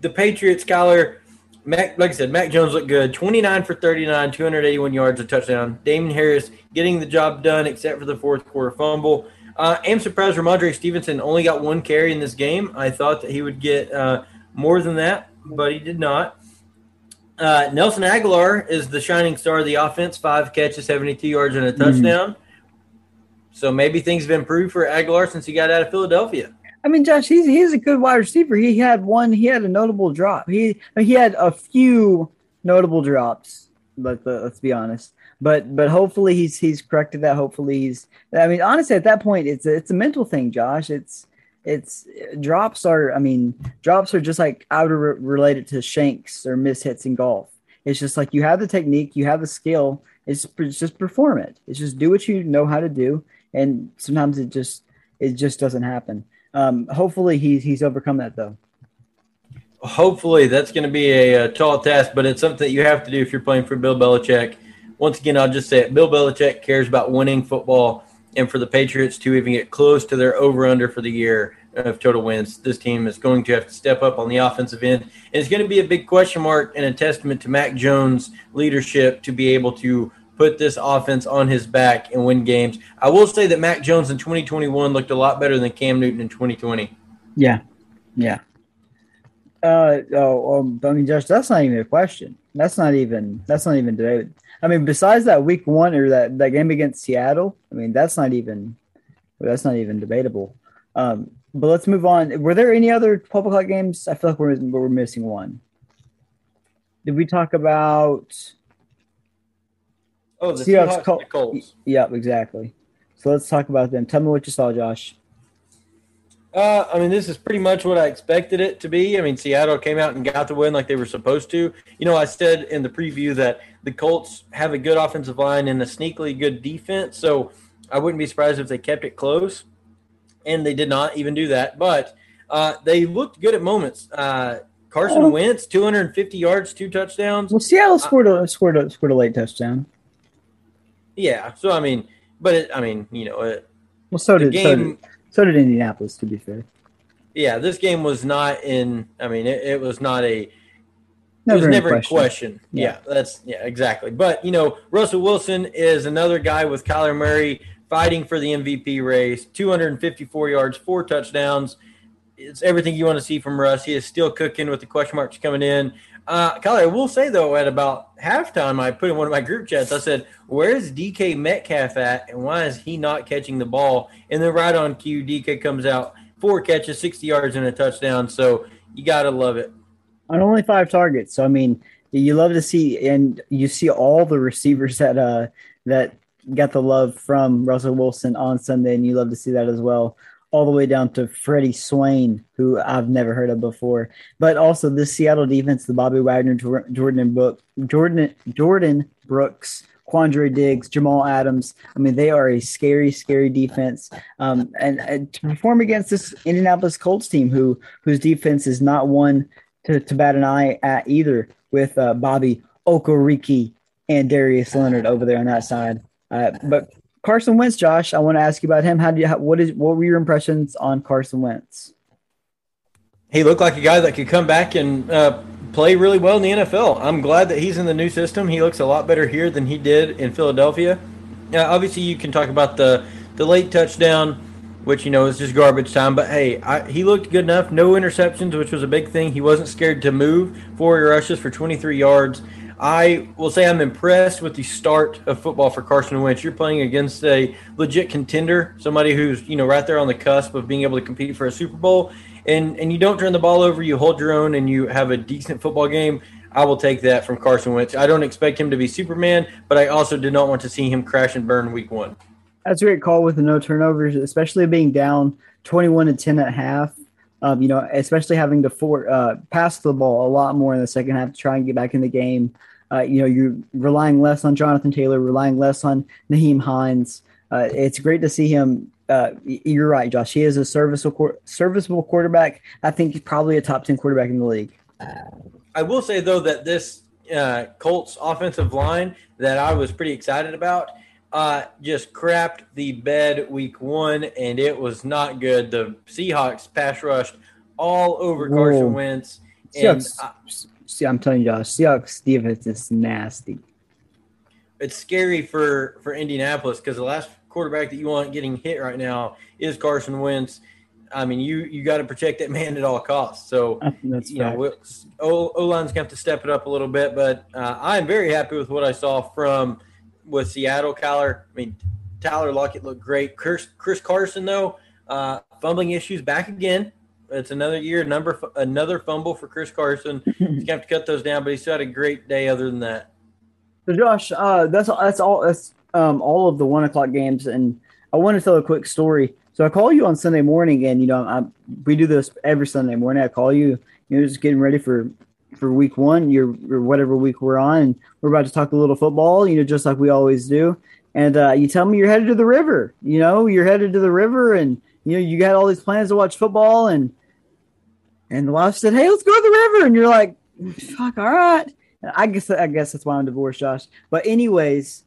the Patriots, Kyler, Mac, like I said, Mac Jones looked good. 29 for 39, 281 yards, a touchdown. Damien Harris getting the job done, except for the fourth quarter fumble. Uh, I'm surprised Rhamondre Stevenson only got one carry in this game. I thought that he would get uh, more than that, but he did not. Uh, Nelson Agholor is the shining star of the offense. Five catches, 72 yards, and a touchdown. So maybe things have improved for Agholor since he got out of Philadelphia. I mean, Josh, he's he's a good wide receiver. He had one. He had a notable drop. He he had a few notable drops. But uh, let's be honest. But but hopefully he's he's corrected that. Hopefully he's. I mean, honestly, at that point, it's a, it's a mental thing, Josh. It's it's drops are. I mean, drops are just like I would re- relate it to shanks or mishits in golf. It's just like you have the technique, you have the skill. It's, it's just perform it. It's just do what you know how to do, and sometimes it just it just doesn't happen. Um, hopefully he's he's overcome that though. Hopefully, that's going to be a, a tall task, but it's something that you have to do if you're playing for Bill Belichick. Once again, I'll just say it. Bill Belichick cares about winning football, and for the Patriots to even get close to their over/under for the year of total wins, this team is going to have to step up on the offensive end, and it's going to be a big question mark and a testament to Mac Jones' leadership to be able to put this offense on his back and win games. I will say that Mac Jones in 2021 looked a lot better than Cam Newton in 2020. Yeah, yeah. Uh oh, um, I mean, Josh, that's not even a question. That's not even that's not even debated. I mean, besides that week one or that, that game against Seattle, I mean, that's not even that's not even debatable. Um, but let's move on. Were there any other twelve o'clock games? I feel like we're we're missing one. Did we talk about? Oh, the Seahawks, Seahawks, Col- Colts. Yep, exactly. So let's talk about them. Tell me what you saw, Josh. Uh, I mean, this is pretty much what I expected it to be. I mean, Seattle came out and got the win like they were supposed to. You know, I said in the preview that the Colts have a good offensive line and a sneakily good defense, so I wouldn't be surprised if they kept it close. And they did not even do that, but uh, they looked good at moments. Uh, Carson. Wentz, 250 yards, two touchdowns. Well, Seattle scored a scored a scored a late touchdown. Yeah, so I mean, but it, I mean, you know, it, Well, so did, so did so did Indianapolis. To be fair, Yeah, this game was not in. I mean, it, it was not a. never, it was in never question. question. Yeah. Yeah. that's yeah, exactly. But you know, Russell Wilson is another guy with Kyler Murray fighting for the MVP race. 254 yards, four touchdowns. it's everything you want to see from Russ. He is still cooking with the question marks coming in. Uh, Kyler, I will say though, at about halftime, I put in one of my group chats. I said, "Where's DK Metcalf at, and why is he not catching the ball?" And then right on cue, DK comes out, four catches, sixty yards, and a touchdown. So you gotta love it. On only five targets, so I mean, you love to see, and you see all the receivers that uh that got the love from Russell Wilson on Sunday, and you love to see that as well all the way down to Freddie Swain, who I've never heard of before. But also the Seattle defense, the Bobby Wagner, Jordan and Book, Jordan Jordan Brooks, Quandre Diggs, Jamal Adams. I mean, they are a scary, scary defense. Um, and, and, to perform against this Indianapolis Colts team, who whose defense is not one to, to bat an eye at either, with uh, Bobby Okereke and Darius Leonard over there on that side. Uh, but Carson Wentz, Josh, I want to ask you about him. How do you? How, what is? What were your impressions on Carson Wentz? He looked like a guy that could come back and uh, play really well in the NFL. I'm glad that he's in the new system. He looks a lot better here than he did in Philadelphia. Now, obviously, you can talk about the the late touchdown, which you know is just garbage time. But hey, I, he looked good enough. No interceptions, which was a big thing. He wasn't scared to move. Four rushes for 23 yards. I will say I'm impressed with the start of football for Carson Wentz. You're playing against a legit contender, somebody who's you know right there on the cusp of being able to compete for a Super Bowl, and and you don't turn the ball over. You hold your own, and you have a decent football game. I will take that from Carson Wentz. I don't expect him to be Superman, but I also did not want to see him crash and burn Week One. That's a great call with the no turnovers, especially being down 21 to 10 at half. Um, you know, especially having to for, uh, pass the ball a lot more in the second half to try and get back in the game. Uh, you know, you're relying less on Jonathan Taylor, relying less on Nyheim Hines. Uh, it's great to see him. Uh, you're right, Josh. He is a serviceable serviceable quarterback. I think he's probably a top ten quarterback in the league. I will say though that this uh, Colts offensive line that I was pretty excited about uh, just crapped the bed week one, and it was not good. The Seahawks pass rushed all over Whoa. Carson Wentz. And Seahawks, see, I'm telling you, Josh, Seahawks defense is nasty. It's scary for for Indianapolis because the last quarterback that you want getting hit right now is Carson Wentz. I mean, you you got to protect that man at all costs. So That's you fact. know, O line's going to have to step it up a little bit. But uh, I am very happy with what I saw from with Seattle, Kyler. I mean, Tyler Lockett looked great. Chris, Chris Carson, though, uh, fumbling issues back again. It's another year, number another fumble for Chris Carson. He's gonna have to cut those down, but he's had a great day. Other than that, so Josh, uh, that's that's all. That's um, all of the one o'clock games, and I want to tell a quick story. So I call you on Sunday morning, and you know I, we do this every Sunday morning. I call you, you know, just getting ready for for week one, your or whatever week we're on, and we're about to talk a little football, you know, just like we always do. And uh, you tell me you're headed to the river. You know, you're headed to the river, and you know you got all these plans to watch football, and and the wife said, "Hey, let's go to the river," and you're like, "Fuck, all right." And I guess I guess that's why I'm divorced, Josh. But anyways,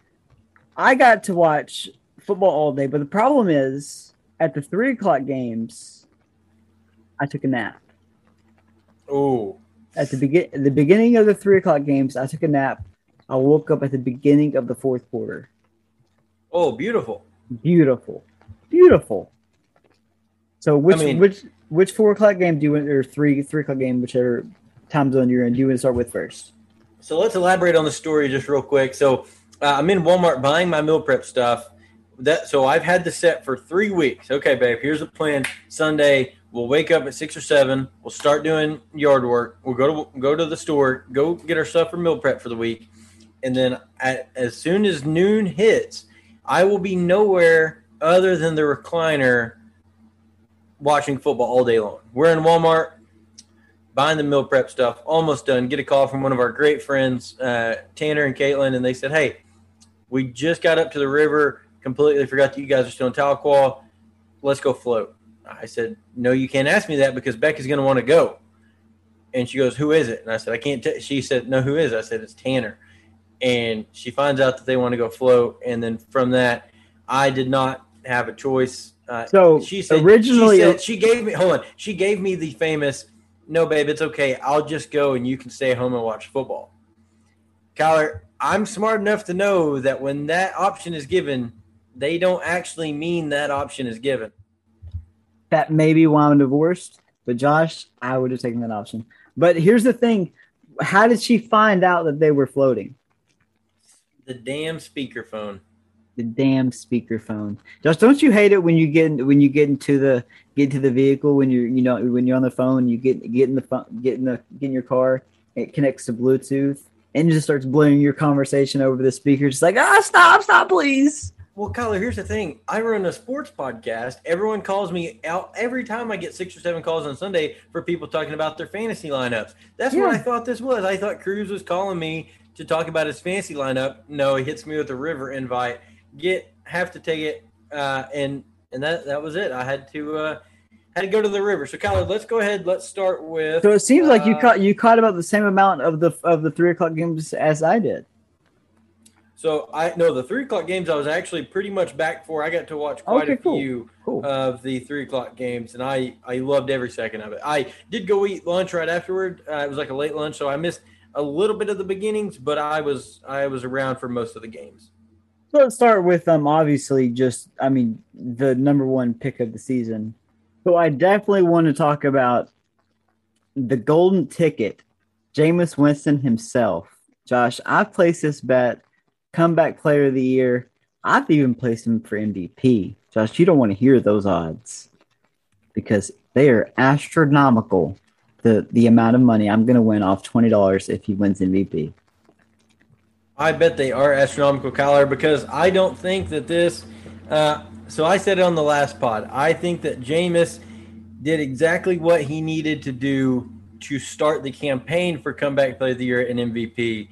I got to watch football all day, but the problem is at the three o'clock games, I took a nap. Oh at the begin the beginning of the three o'clock games, I took a nap. I woke up at the beginning of the fourth quarter. Oh, beautiful. Beautiful. Beautiful. So which I mean, which which four o'clock game do you want or three three o'clock game, whichever time zone you're in, do you want to start with first? So let's elaborate on the story just real quick. So uh, I'm in Walmart buying my meal prep stuff. That so I've had the set for three weeks. Okay, babe. Here's the plan. Sunday, We'll wake up at six or seven. We'll start doing yard work. We'll go to go to the store, go get our stuff for meal prep for the week, and then at, as soon as noon hits, I will be nowhere other than the recliner, watching football all day long. We're in Walmart, buying the meal prep stuff. Almost done. Get a call from one of our great friends, uh, Tanner and Caitlin, and they said, "Hey, we just got up to the river. Completely forgot that you guys are still in Tahlequah. Let's go float." I said, No, you can't ask me that because Becky's going to want to go. And she goes, Who is it? And I said, I can't. T-. She said, No, who is? It? I said, It's Tanner. And she finds out that they want to go float. And then from that, I did not have a choice. Uh, so she said, originally, she, said, she gave me, hold on, she gave me the famous, No, babe, it's okay. I'll just go and you can stay home and watch football. Kyler, I'm smart enough to know that when that option is given, they don't actually mean that option is given that may be why I'm divorced. But Josh, I would have taken that option. But here's the thing: how did she find out that they were floating? The damn speakerphone. The damn speakerphone. Josh, don't you hate it when you get when you get into the get into the vehicle when you're you know when you're on the phone you get get in the phone get in the get in your car it connects to Bluetooth and it just starts blowing your conversation over the speaker. Just like ah stop stop please. Well, Kyler, here's the thing. I run a sports podcast. Everyone calls me out every time I get six or seven calls on Sunday for people talking about their fantasy lineups. That's Yeah. what I thought this was. I thought Cruz was calling me to talk about his fantasy lineup. No, he hits me with a river invite. Get have to take it, uh, and and that that was it. I had to uh, had to go to the river. So, Kyler, let's go ahead. Let's start with. So it seems like you uh, caught you caught about the same amount of the of the three o'clock games as I did. So I know the three o'clock games I was actually pretty much back for. I got to watch quite Okay, a cool. few Cool. of the three o'clock games, and I I loved every second of it. I did go eat lunch right afterward. Uh, it was like a late lunch, so I missed a little bit of the beginnings, but I was I was around for most of the games. So let's start with um obviously just I mean the number one pick of the season. So I definitely want to talk about the golden ticket, Jameis Winston himself. Josh, I've placed this bet, comeback player of the year. I've even placed him for MVP. Josh, you don't want to hear those odds because they are astronomical. The the amount of money I'm gonna win off twenty dollars if he wins MVP. I bet they are astronomical, Kyler, because I don't think that this. Uh, so I said it on the last pod. I think that Jameis did exactly what he needed to do to start the campaign for comeback player of the year and MVP.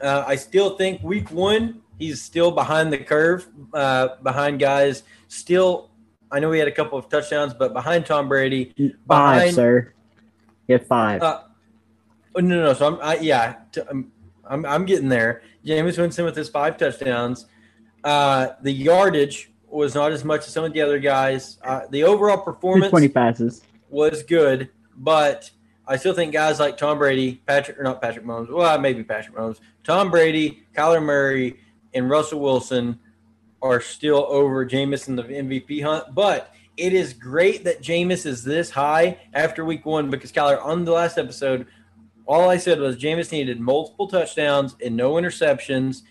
Uh, I still think week one he's still behind the curve, uh, behind guys. Still, I know he had a couple of touchdowns, but behind Tom Brady. Five, Behind- sir. You have five. Uh, oh, no, no. So I'm, I, yeah, t- I'm, I'm, I'm getting there. Jameis Winston with his five touchdowns. Uh, the yardage was not as much as some of the other guys. Uh, the overall performance 20 passes. was good, but I still think guys like Tom Brady, Patrick, or not Patrick Mahomes, well, maybe Patrick Mahomes, Tom Brady, Kyler Murray, and Russell Wilson are still over Jameis in the MVP hunt. But it is great that Jameis is this high after week one because, Kyler, on the last episode, all I said was Jameis needed multiple touchdowns and no interceptions,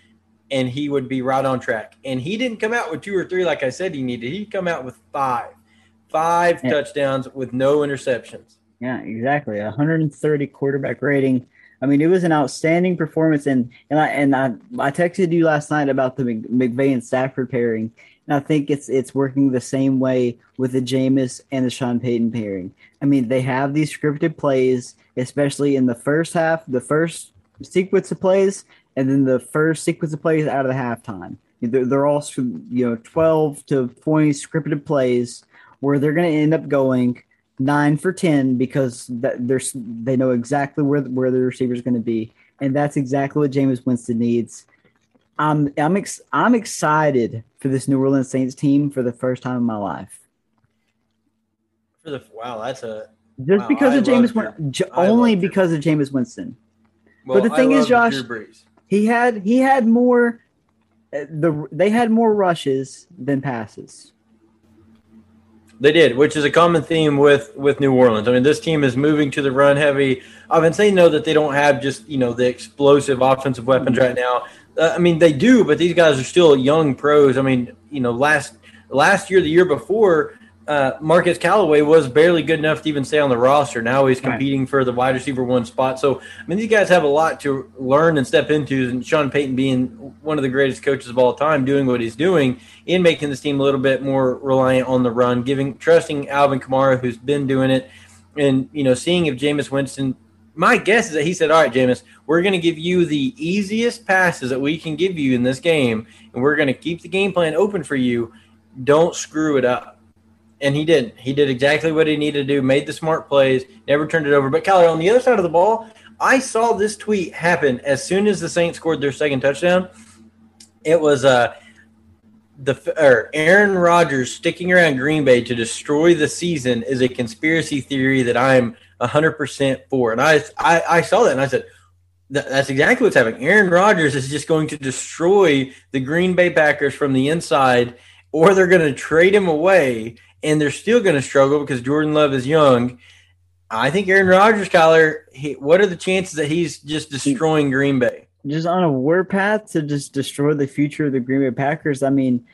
and he would be right on track. And he didn't come out with two or three like I said he needed. He come out with five, five Yeah. touchdowns with no interceptions. Yeah, exactly. 130 quarterback rating. I mean, it was an outstanding performance, and and I and I, I texted you last night about the Mc- McVay and Stafford pairing, and I think it's it's working the same way with the Jameis and the Sean Payton pairing. I mean, they have these scripted plays, especially in the first half, the first sequence of plays, and then the first sequence of plays out of the halftime. They're, they're all you know 12 to 20 scripted plays where they're going to end up going nine for ten because there's they know exactly where where the receiver is going to be, and that's exactly what Jameis Winston needs. I'm I'm ex, I'm excited for this New Orleans Saints team for the first time in my life, For the wow, that's a just Wow, because I of Win- j- only because of Jameis Winston. well, the thing is, Josh- He had he had more uh, the they had more rushes than passes. They did, which is a common theme with with New Orleans. I mean, this team is moving to the run heavy. I've been saying though that they don't have just you know the explosive offensive weapons right now. Uh, I mean, they do, but these guys are still young pros. I mean, you know, last last year, the year before, uh, Marquez Callaway was barely good enough to even stay on the roster. Now he's Right. competing for the wide receiver one spot. So, I mean, these guys have a lot to learn and step into. And Sean Payton being one of the greatest coaches of all time, doing what he's doing in making this team a little bit more reliant on the run, giving trusting Alvin Kamara, who's been doing it, and you know, seeing if Jameis Winston. My guess is that he said, "All right, Jameis, we're going to give you the easiest passes that we can give you in this game, and we're going to keep the game plan open for you. Don't screw it up." And he did. He did exactly what he needed to do. Made the smart plays. Never turned it over. But Kyler, on the other side of the ball, I saw this tweet happen as soon as the Saints scored their second touchdown. It was uh the or Aaron Rodgers sticking around Green Bay to destroy the season is a conspiracy theory that I'm 100% for. And I I, I saw that and I said that's exactly what's happening. Aaron Rodgers is just going to destroy the Green Bay Packers from the inside or they're going to trade him away and they're still going to struggle because Jordan Love is young. I think Aaron Rodgers, Kyler. He, what are the chances that he's just destroying Green Bay? Just on a warpath to just destroy the future of the Green Bay Packers. I mean,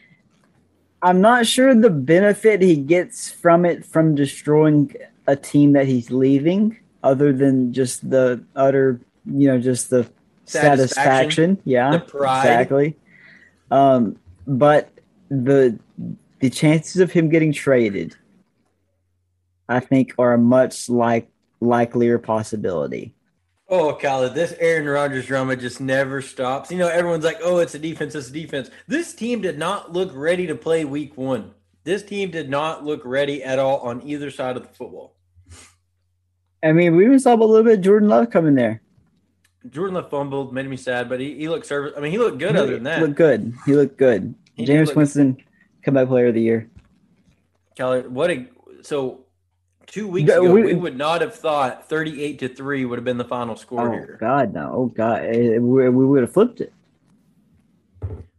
I'm not sure the benefit he gets from it from destroying a team that he's leaving, other than just the utter, you know, just the Satisfaction, satisfaction. Yeah, the pride. exactly. Um, but the the chances of him getting traded, I think, are a much like likelier possibility. Oh, Kyler, this Aaron Rodgers drama just never stops. You know, everyone's like, "Oh, it's a defense, it's a defense." This team did not look ready to play Week One. This team did not look ready at all on either side of the football. I mean, we even saw a little bit of Jordan Love coming there. Jordan Love fumbled, made me sad, but he, he looked service. I mean, he looked good. Other than He that, looked good. He looked good. He James look- Winston, comeback player of the year. Kyler, what a so two weeks ago we- we, would not have thought thirty-eight to three would have been the final score Oh here. God, no! Oh God, Eh, we, we would have flipped it.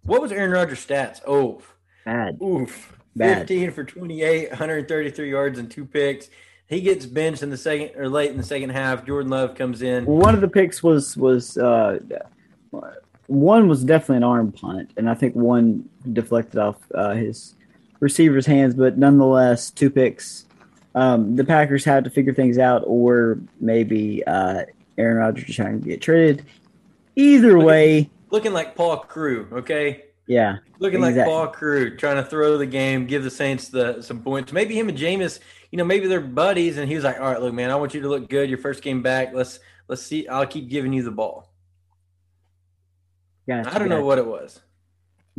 What was Aaron Rodgers' stats? Oh, Bad. oof, Bad. fifteen for 28, 133 yards and two picks. He gets benched in the second or late in the second half. Jordan Love comes in. One of the picks was was uh, one was definitely an arm punt, and I think one deflected off uh, his receiver's hands. But nonetheless, two picks. Um, the Packers had to figure things out, or maybe uh, Aaron Rodgers is trying to get traded. Either Look at- way, looking like Paul Crewe, okay? yeah, Looking like Paul Crewe, trying to throw the game, give the Saints the some points. Maybe him and Jameis, you know, maybe they're buddies, and he was like, "All right, look, man, I want you to look good. Your first game back. Let's let's see. I'll keep giving you the ball." Gotcha, I don't know what it was.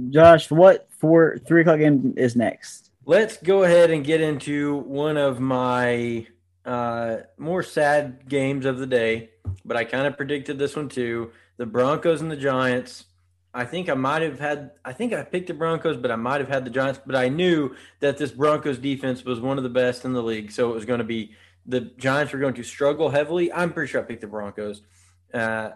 Josh, what for three o'clock game is next? Let's go ahead and get into one of my uh, more sad games of the day, but I kind of predicted this one too. The Broncos and the Giants. I think I might have had, I think I picked the Broncos, but I might have had the Giants. But I knew that this Broncos defense was one of the best in the league. So it was going to be the Giants were going to struggle heavily. I'm pretty sure I picked the Broncos. Uh,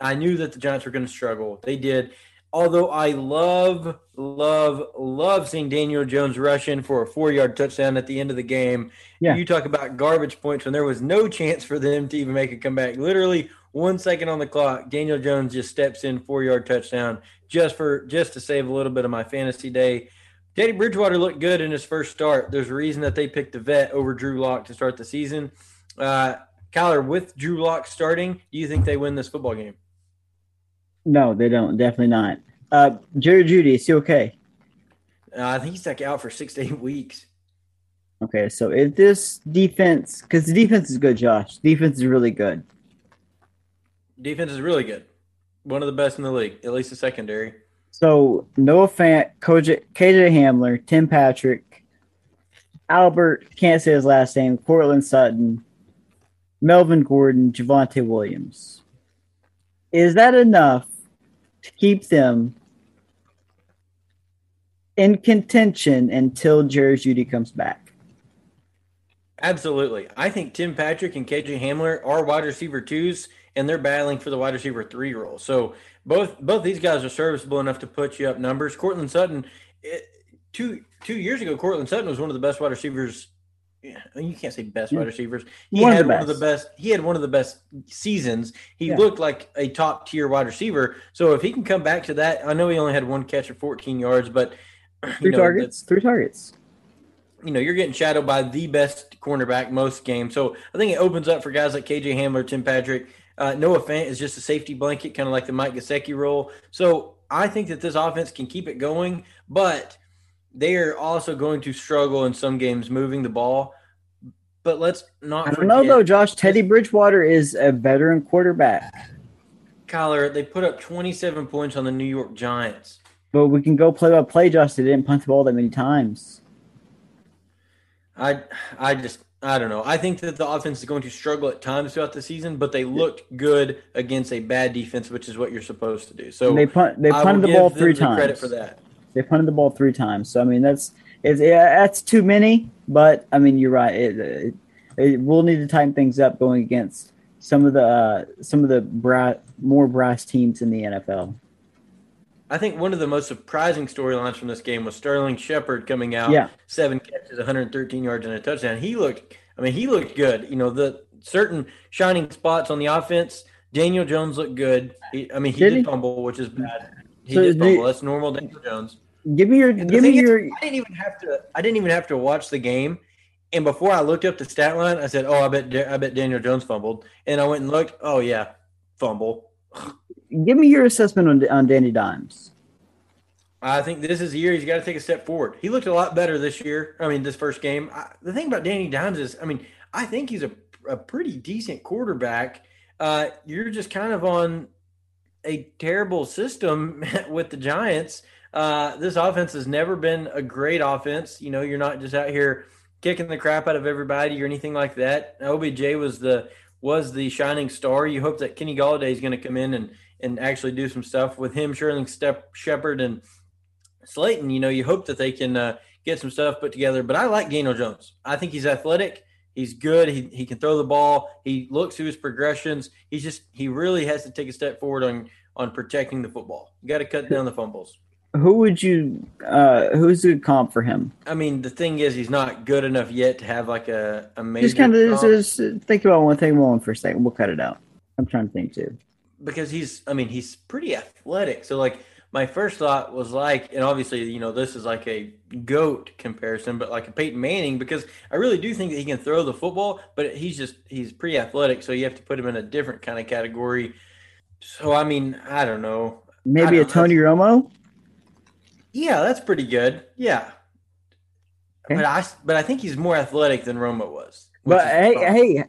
I knew that the Giants were going to struggle. They did. Although I love, love, love seeing Daniel Jones rush in for a four yard touchdown at the end of the game. Yeah. You talk about garbage points when there was no chance for them to even make a comeback. Literally one second on the clock, Daniel Jones just steps in four yard touchdown just for just to save a little bit of my fantasy day. Teddy Bridgewater looked good in his first start. There's a reason that they picked the vet over Drew Lock to start the season. Uh, Kyler, with Drew Lock starting, do you think they win this football game? No, they don't. Definitely not. Uh, Jerry Jeudy, is he okay? Uh, I think he's like out for six to eight weeks. Okay, so if this defense, because the defense is good, Josh. Defense is really good. Defense is really good. One of the best in the league, at least the secondary. So Noah Fant, KJ, KJ Hamler, Tim Patrick, Albert, can't say his last name, Courtland Sutton, Melvin Gordon, Javonte Williams. Is that enough to keep them in contention until Jerry Jeudy comes back? Absolutely. I think Tim Patrick and KJ Hamler are wide receiver twos, and they're battling for the wide receiver three role. So both both these guys are serviceable enough to put you up numbers. Courtland Sutton, it, two two years ago, Courtland Sutton was one of the best wide receivers. Yeah, I mean, you can't say best wide receivers. He One had the one of the best. He had one of the best seasons. He Yeah. looked like a top tier wide receiver. So if he can come back to that, I know he only had one catch of 14 yards, but Three know, targets, three targets. you know, you're getting shadowed by the best cornerback most games. So I think it opens up for guys like KJ Hamler, Tim Patrick. Uh, Noah Fant is just a safety blanket, kind of like the Mike Gesicki role. So I think that this offense can keep it going, but they are also going to struggle in some games moving the ball. But let's not I don't know though, Josh. Teddy Bridgewater is a veteran quarterback, Kyler, they put up 27 points on the New York Giants. but we can go play by play. Josh, they didn't punt the ball that many times. I I just I don't know. I think that the offense is going to struggle at times throughout the season, but they looked good against a bad defense, which is what you're supposed to do. So they punt. They punted the ball three times. Credit for that. They punted the ball three times. So I mean, that's it's yeah, that's too many. But I mean, you're right. It, it, it, we'll need to tighten things up going against some of the uh, some of the bra- more brass teams in the NFL. I think one of the most surprising storylines from this game was Sterling Shepard coming out, Yeah. seven catches, 113 yards, and a touchdown. He looked I mean, he looked good. You know, the certain shining spots on the offense. Daniel Jones looked good. He, I mean, he Did did, he? fumble, which is bad. He So did fumble. That's normal, Daniel Jones. Give me your give me thing is, your I didn't even have to. I didn't even have to watch the game. And before I looked up the stat line, I said, "Oh, I bet I bet Daniel Jones fumbled." And I went and looked. Oh yeah, fumble. give me your assessment on on Danny Dimes. I think this is the year he's got to take a step forward. He looked a lot better this year. I mean, this first game. I, the thing about Danny Dimes is, I mean, I think he's a, a pretty decent quarterback. Uh, you're just kind of on a terrible system with the Giants. Uh, this offense has never been a great offense. You know, you're not just out here kicking the crap out of everybody or anything like that. OBJ was the was the shining star. You hope that Kenny Golladay is going to come in and and actually do some stuff with him, Sherling Step Shepard and Slayton. You know, you hope that they can uh, get some stuff put together. But I like Daniel Jones. I think he's athletic. He's good. He, he can throw the ball. He looks through his progressions. He's just he really has to take a step forward on on protecting the football. You got to cut down the fumbles. Who would you uh who's a good comp for him? I mean, the thing is, he's not good enough yet to have like a, a major Just kind of just, just think about one thing one for a second. We'll cut it out. I'm trying to think too. because he's. I mean, he's pretty athletic. So like my first thought was like, and obviously, you know, this is like a goat comparison, but like a Peyton Manning because I really do think that he can throw the football, but he's just he's pretty athletic. So you have to put him in a different kind of category. So I mean, I don't know. Maybe I a don't know. Tony Romo. Yeah, that's pretty good. Yeah. Okay. But I but I think he's more athletic than Romo was. But hey, fun. hey,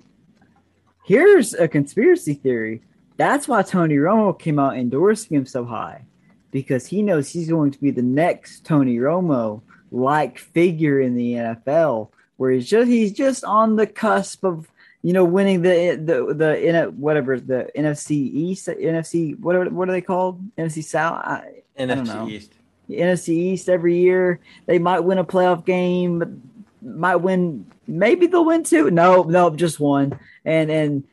here's a conspiracy theory. That's why Tony Romo came out endorsing him so high, because he knows he's going to be the next Tony Romo like figure in the NFL, where he's just he's just on the cusp of you know winning the the the in whatever the NFC East NFC what are, what are they called NFC South I, don't know. NFC East. NFC East every year. They might win a playoff game, might win. Maybe they'll win two. No, no, just one. And and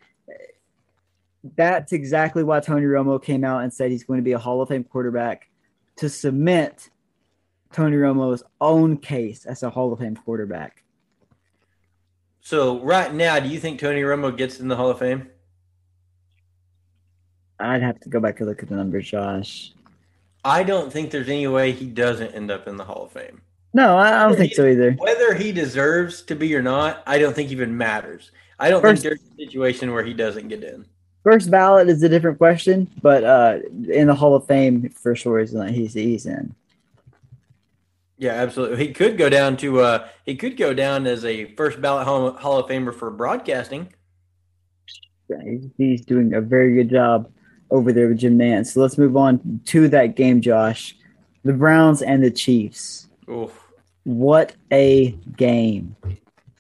that's exactly why Tony Romo came out and said he's going to be a Hall of Fame quarterback to cement Tony Romo's own case as a Hall of Fame quarterback. So right now, do you think Tony Romo gets in the Hall of Fame? I'd have to go back and look at the numbers, Josh. I don't think there's any way he doesn't end up in the Hall of Fame. No, I don't think so either. Whether he deserves to be or not, I don't think even matters. I don't First- think there's a situation where he doesn't get in. First ballot is a different question, but uh, in the Hall of Fame, for sure, he's he's, he's in. Yeah, absolutely. He could go down to uh he could go down as a first ballot Hall, Hall of Famer for broadcasting. Yeah, he's, he's doing a very good job over there with Jim Nantz. So let's move on to that game, Josh. The Browns and the Chiefs. Oof. What a game.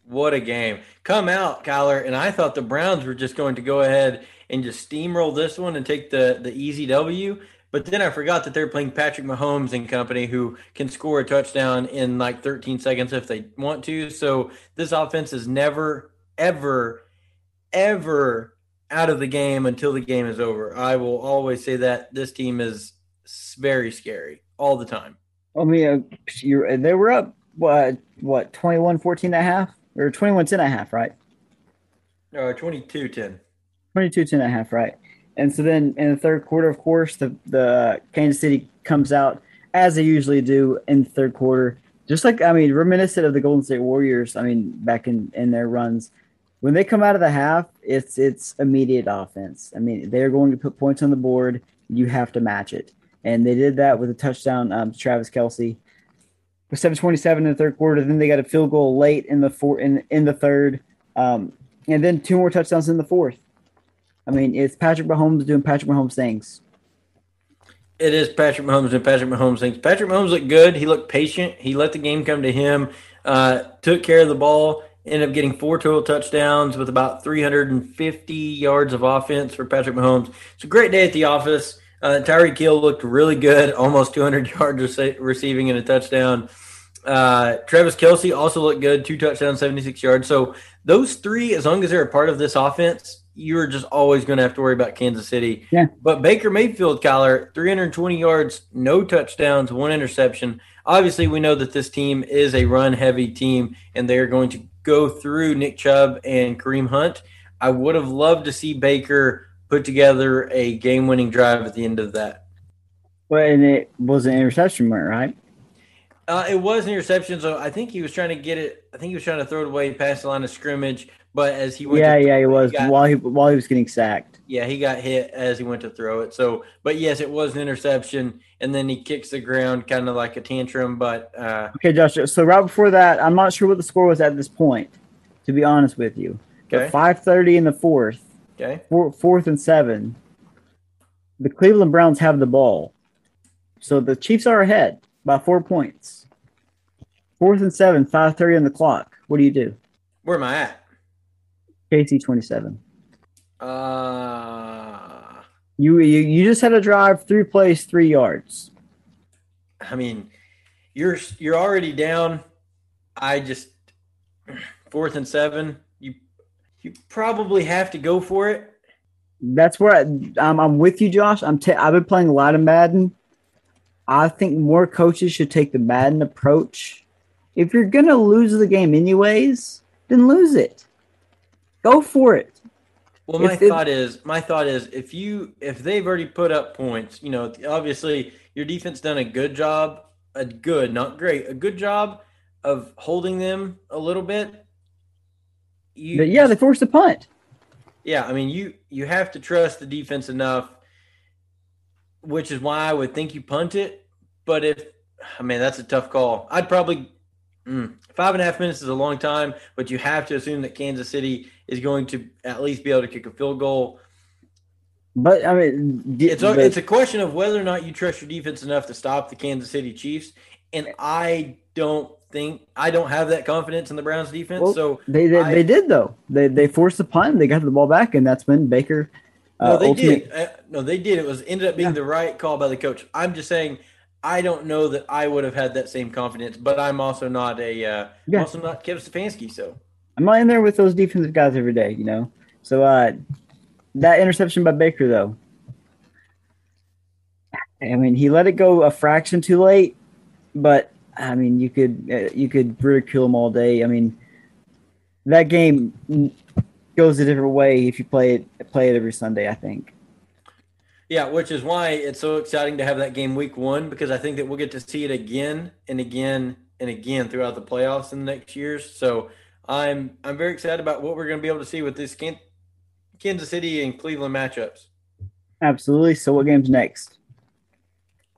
What a game. Come out, Kyler. And I thought the Browns were just going to go ahead and just steamroll this one and take the, the easy W. But then I forgot that they're playing Patrick Mahomes and company who can score a touchdown in like 13 seconds if they want to. So this offense is never, ever, ever out of the game until the game is over. I will always say that this team is very scary all the time. I mean, uh, they were up, what, what 21 14 and a half? Or 21 10 and a half, right? Uh, 22 10. 22 10 and a half, right? And so then in the third quarter, of course, the, the Kansas City comes out as they usually do in the third quarter. Just like, I mean, reminiscent of the Golden State Warriors, I mean, back in, in their runs. When they come out of the half, it's it's immediate offense. I mean, they're going to put points on the board. You have to match it. And they did that with a touchdown um, to Travis Kelce. With 727 in the third quarter, then they got a field goal late in the four in, in the third. Um, and then two more touchdowns in the fourth. I mean, it's Patrick Mahomes doing Patrick Mahomes things. It is Patrick Mahomes and Patrick Mahomes things. Patrick Mahomes looked good. He looked patient. He let the game come to him. Uh, took care of the ball. Ended up getting four total touchdowns with about 350 yards of offense for Patrick Mahomes. It's a great day at the office. Uh, Tyreek Hill looked really good, almost 200 yards rece- receiving and a touchdown. Uh, Travis Kelce also looked good, two touchdowns, 76 yards. So those three, as long as they're a part of this offense, you're just always going to have to worry about Kansas City. Yeah. But Baker Mayfield, Kyler, 320 yards, no touchdowns, one interception. Obviously, we know that this team is a run heavy team, and they're going to go through Nick Chubb and Kareem Hunt. I would have loved to see Baker put together a game winning drive at the end of that. Well, and it was an interception, right? Uh, it was an interception, so I think he was trying to get it. I think he was trying to throw it away past the line of scrimmage, but as he went, Yeah, yeah, he was got- while he while he was getting sacked. yeah, he got hit as he went to throw it. So, but yes, it was an interception, and then he kicks the ground, kind of like a tantrum. But uh, Okay, Josh. So right before that, I'm not sure what the score was at this point. To be honest with you, Okay. 5:30 in the fourth, okay, four, fourth and seven. The Cleveland Browns have the ball, so the Chiefs are ahead by four points. Fourth and seven, 5:30 on the clock. What do you do? where am I at? KC 27. Uh, You, you you just had a drive, three plays, three yards. I mean, you're you're already down. I just fourth and seven. You you probably have to go for it. That's where I, I'm. I'm with you, Josh. I'm. I've been playing a lot of Madden. I think more coaches should take the Madden approach. If you're gonna lose the game anyways, then lose it. Go for it. Well, my If thought is, my thought is, if you if they've already put up points, you know, obviously your defense done a good job, a good, not great, a good job of holding them a little bit. You, But yeah, they forced a punt. yeah. I mean, you you have to trust the defense enough, which is why I would think you punt it. But if I mean, that's a tough call. I'd probably mm, five and a half minutes is a long time, but you have to assume that Kansas City is going to at least be able to kick a field goal. But I mean, It's a, but- it's a question of whether or not you trust your defense enough to stop the Kansas City Chiefs, and I don't think I don't have that confidence in the Browns defense. Well, so they they, I- they did though. They they forced the punt. They got the ball back, and that's when Baker. no, uh, they ultimate- did. Uh, no, they did. It was ended up being Yeah. the right call by the coach. I'm just saying. I don't know that I would have had that same confidence, but I'm also not a uh, Yeah. also not Kevin Stefanski. So I'm not in there with those defensive guys every day, you know. So uh, that interception by Baker, though, I mean, he let it go a fraction too late, but I mean, you could uh, you could ridicule him all day. I mean, that game goes a different way if you play it play it every Sunday. I think. Yeah, which is why it's so exciting to have that game week one because I think that we'll get to see it again and again and again throughout the playoffs in the next years. So I'm I'm very excited about what we're going to be able to see with this Kan- Kansas City and Cleveland matchups. Absolutely. So what game's next?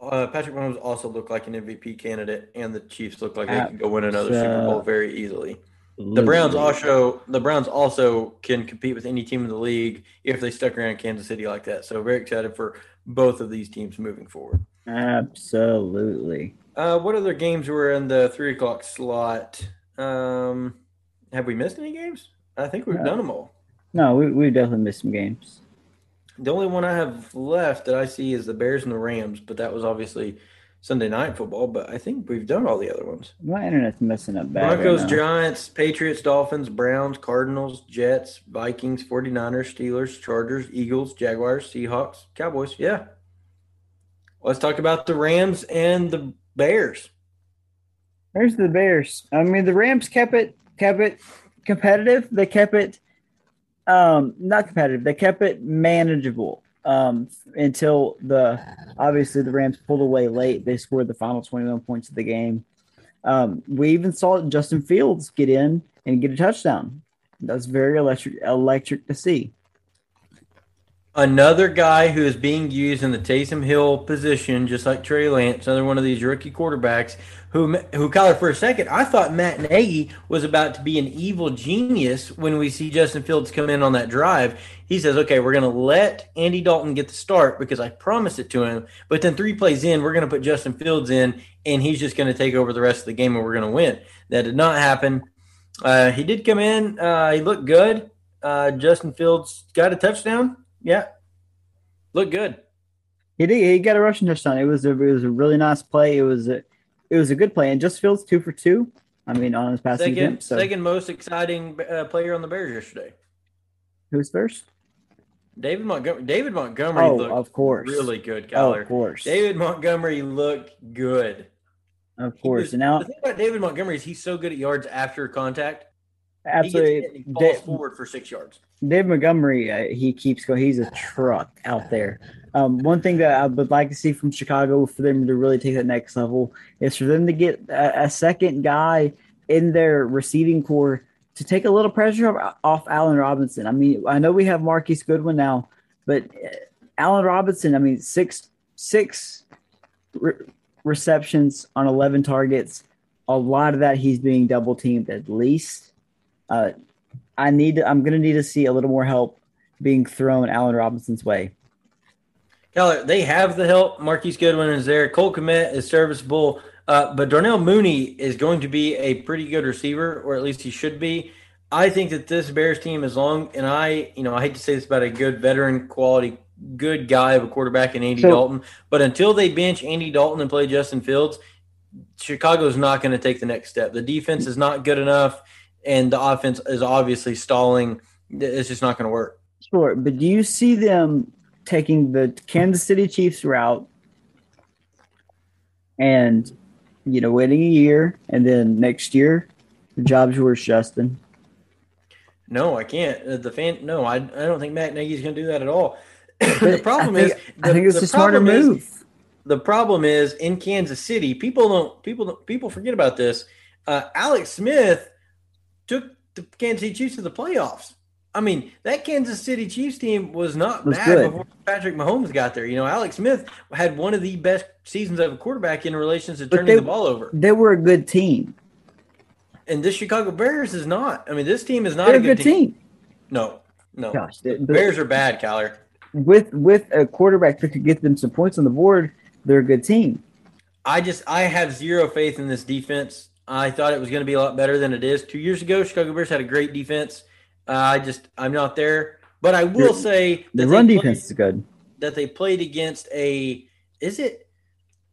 Uh, Patrick Mahomes also looked like an MVP candidate, and the Chiefs look like they can go win another Super Bowl very easily. The Browns also the Browns also can compete with any team in the league if they stuck around Kansas City like that. So very excited for both of these teams moving forward. Absolutely. Uh, what other games were in the three o'clock slot? Um, have we missed any games? I think we've No. done them all. No, we we definitely missed some games. The only one I have left that I see is the Bears and the Rams, but that was obviously Sunday night football. But I think we've done all the other ones. My internet's messing up bad. right Broncos, now. Giants, Patriots, Dolphins, Browns, Cardinals, Jets, Vikings, 49ers, Steelers, Chargers, Eagles, Jaguars, Seahawks, Cowboys. Yeah. Let's talk about the Rams and the Bears. There's the Bears. I mean, the Rams kept it kept it competitive. They kept it um not competitive. They kept it manageable um until the obviously the Rams pulled away late. They scored the final 21 points of the game. Um, we even saw Justin Fields get in and get a touchdown. That's very electric electric to see. Another guy who is being used in the Taysom Hill position, just like Trey Lance, another one of these rookie quarterbacks who, who Kyler, for a second, I thought Matt Nagy was about to be an evil genius when we see Justin Fields come in on that drive. He says, okay, we're going to let Andy Dalton get the start because I promised it to him. But then three plays in, we're going to put Justin Fields in, and he's just going to take over the rest of the game and we're going to win. That did not happen. Uh, he did come in. Uh, he looked good. Uh, Justin Fields got a touchdown. Yeah, look good. He did. He got a rushing touchdown. It was a it was a really nice play. It was a it was a good play. And just Fields two for two. I mean, on his passing Second, attempt. So second most exciting uh, player on the Bears yesterday. who's first? David Montgomery. David Montgomery Oh, looked of course. really good, Oh, of course. David Montgomery looked good. of course. was- and now, the thing about David Montgomery is he's so good at yards after contact. Absolutely, he falls Da- forward for six yards. Dave Montgomery, uh, he keeps going. He's a truck out there. Um, one thing that I would like to see from Chicago for them to really take that next level is for them to get a, a second guy in their receiving corps to take a little pressure off, off Allen Robinson. I mean, I know we have Marquise Goodwin now, but uh, Allen Robinson, I mean, six six re- receptions on eleven targets. A lot of that he's being double teamed at least. Uh, I need to, I'm going to need to see a little more help being thrown Allen Robinson's way. Keller, they have the help. Marquise Goodwin is there. Cole Kmet is serviceable. Uh, but Darnell Mooney is going to be a pretty good receiver, or at least he should be. I think that this Bears team, as long and I, you know, I hate to say this about a good veteran quality, good guy of a quarterback in Andy So- Dalton, but until they bench Andy Dalton and play Justin Fields, Chicago's not going to take the next step. The defense is not good enough, and the offense is obviously stalling. It's just not going to work. Sure, but do you see them taking the Kansas City Chiefs route and you know waiting a year and then next year the job's yours, Justin? No, I can't. Uh, The fan, no, I, I don't think Matt Nagy's going to do that at all. the problem think, is, I think it's the a smarter problem is- move. the problem is in Kansas City, people don't people don't, people forget about this. Uh, Alex Smith took the Kansas City Chiefs to the playoffs. I mean, that Kansas City Chiefs team was not Was bad good. before Patrick Mahomes got there. You know, Alex Smith had one of the best seasons of a quarterback in relation to But turning they- the ball over. They were a good team. And this Chicago Bears is not. I mean, this team is not They're a good, team. No, no. Gosh, The the- Bears are bad, Kyler. with with a quarterback that could get them some points on the board, they're a good team. I just I have zero faith in this defense. I thought it was going to be a lot better than it is. Two years ago, Chicago Bears had a great defense. Uh, I just I'm not there, but I will say The run played- defense is good. that they played against a is it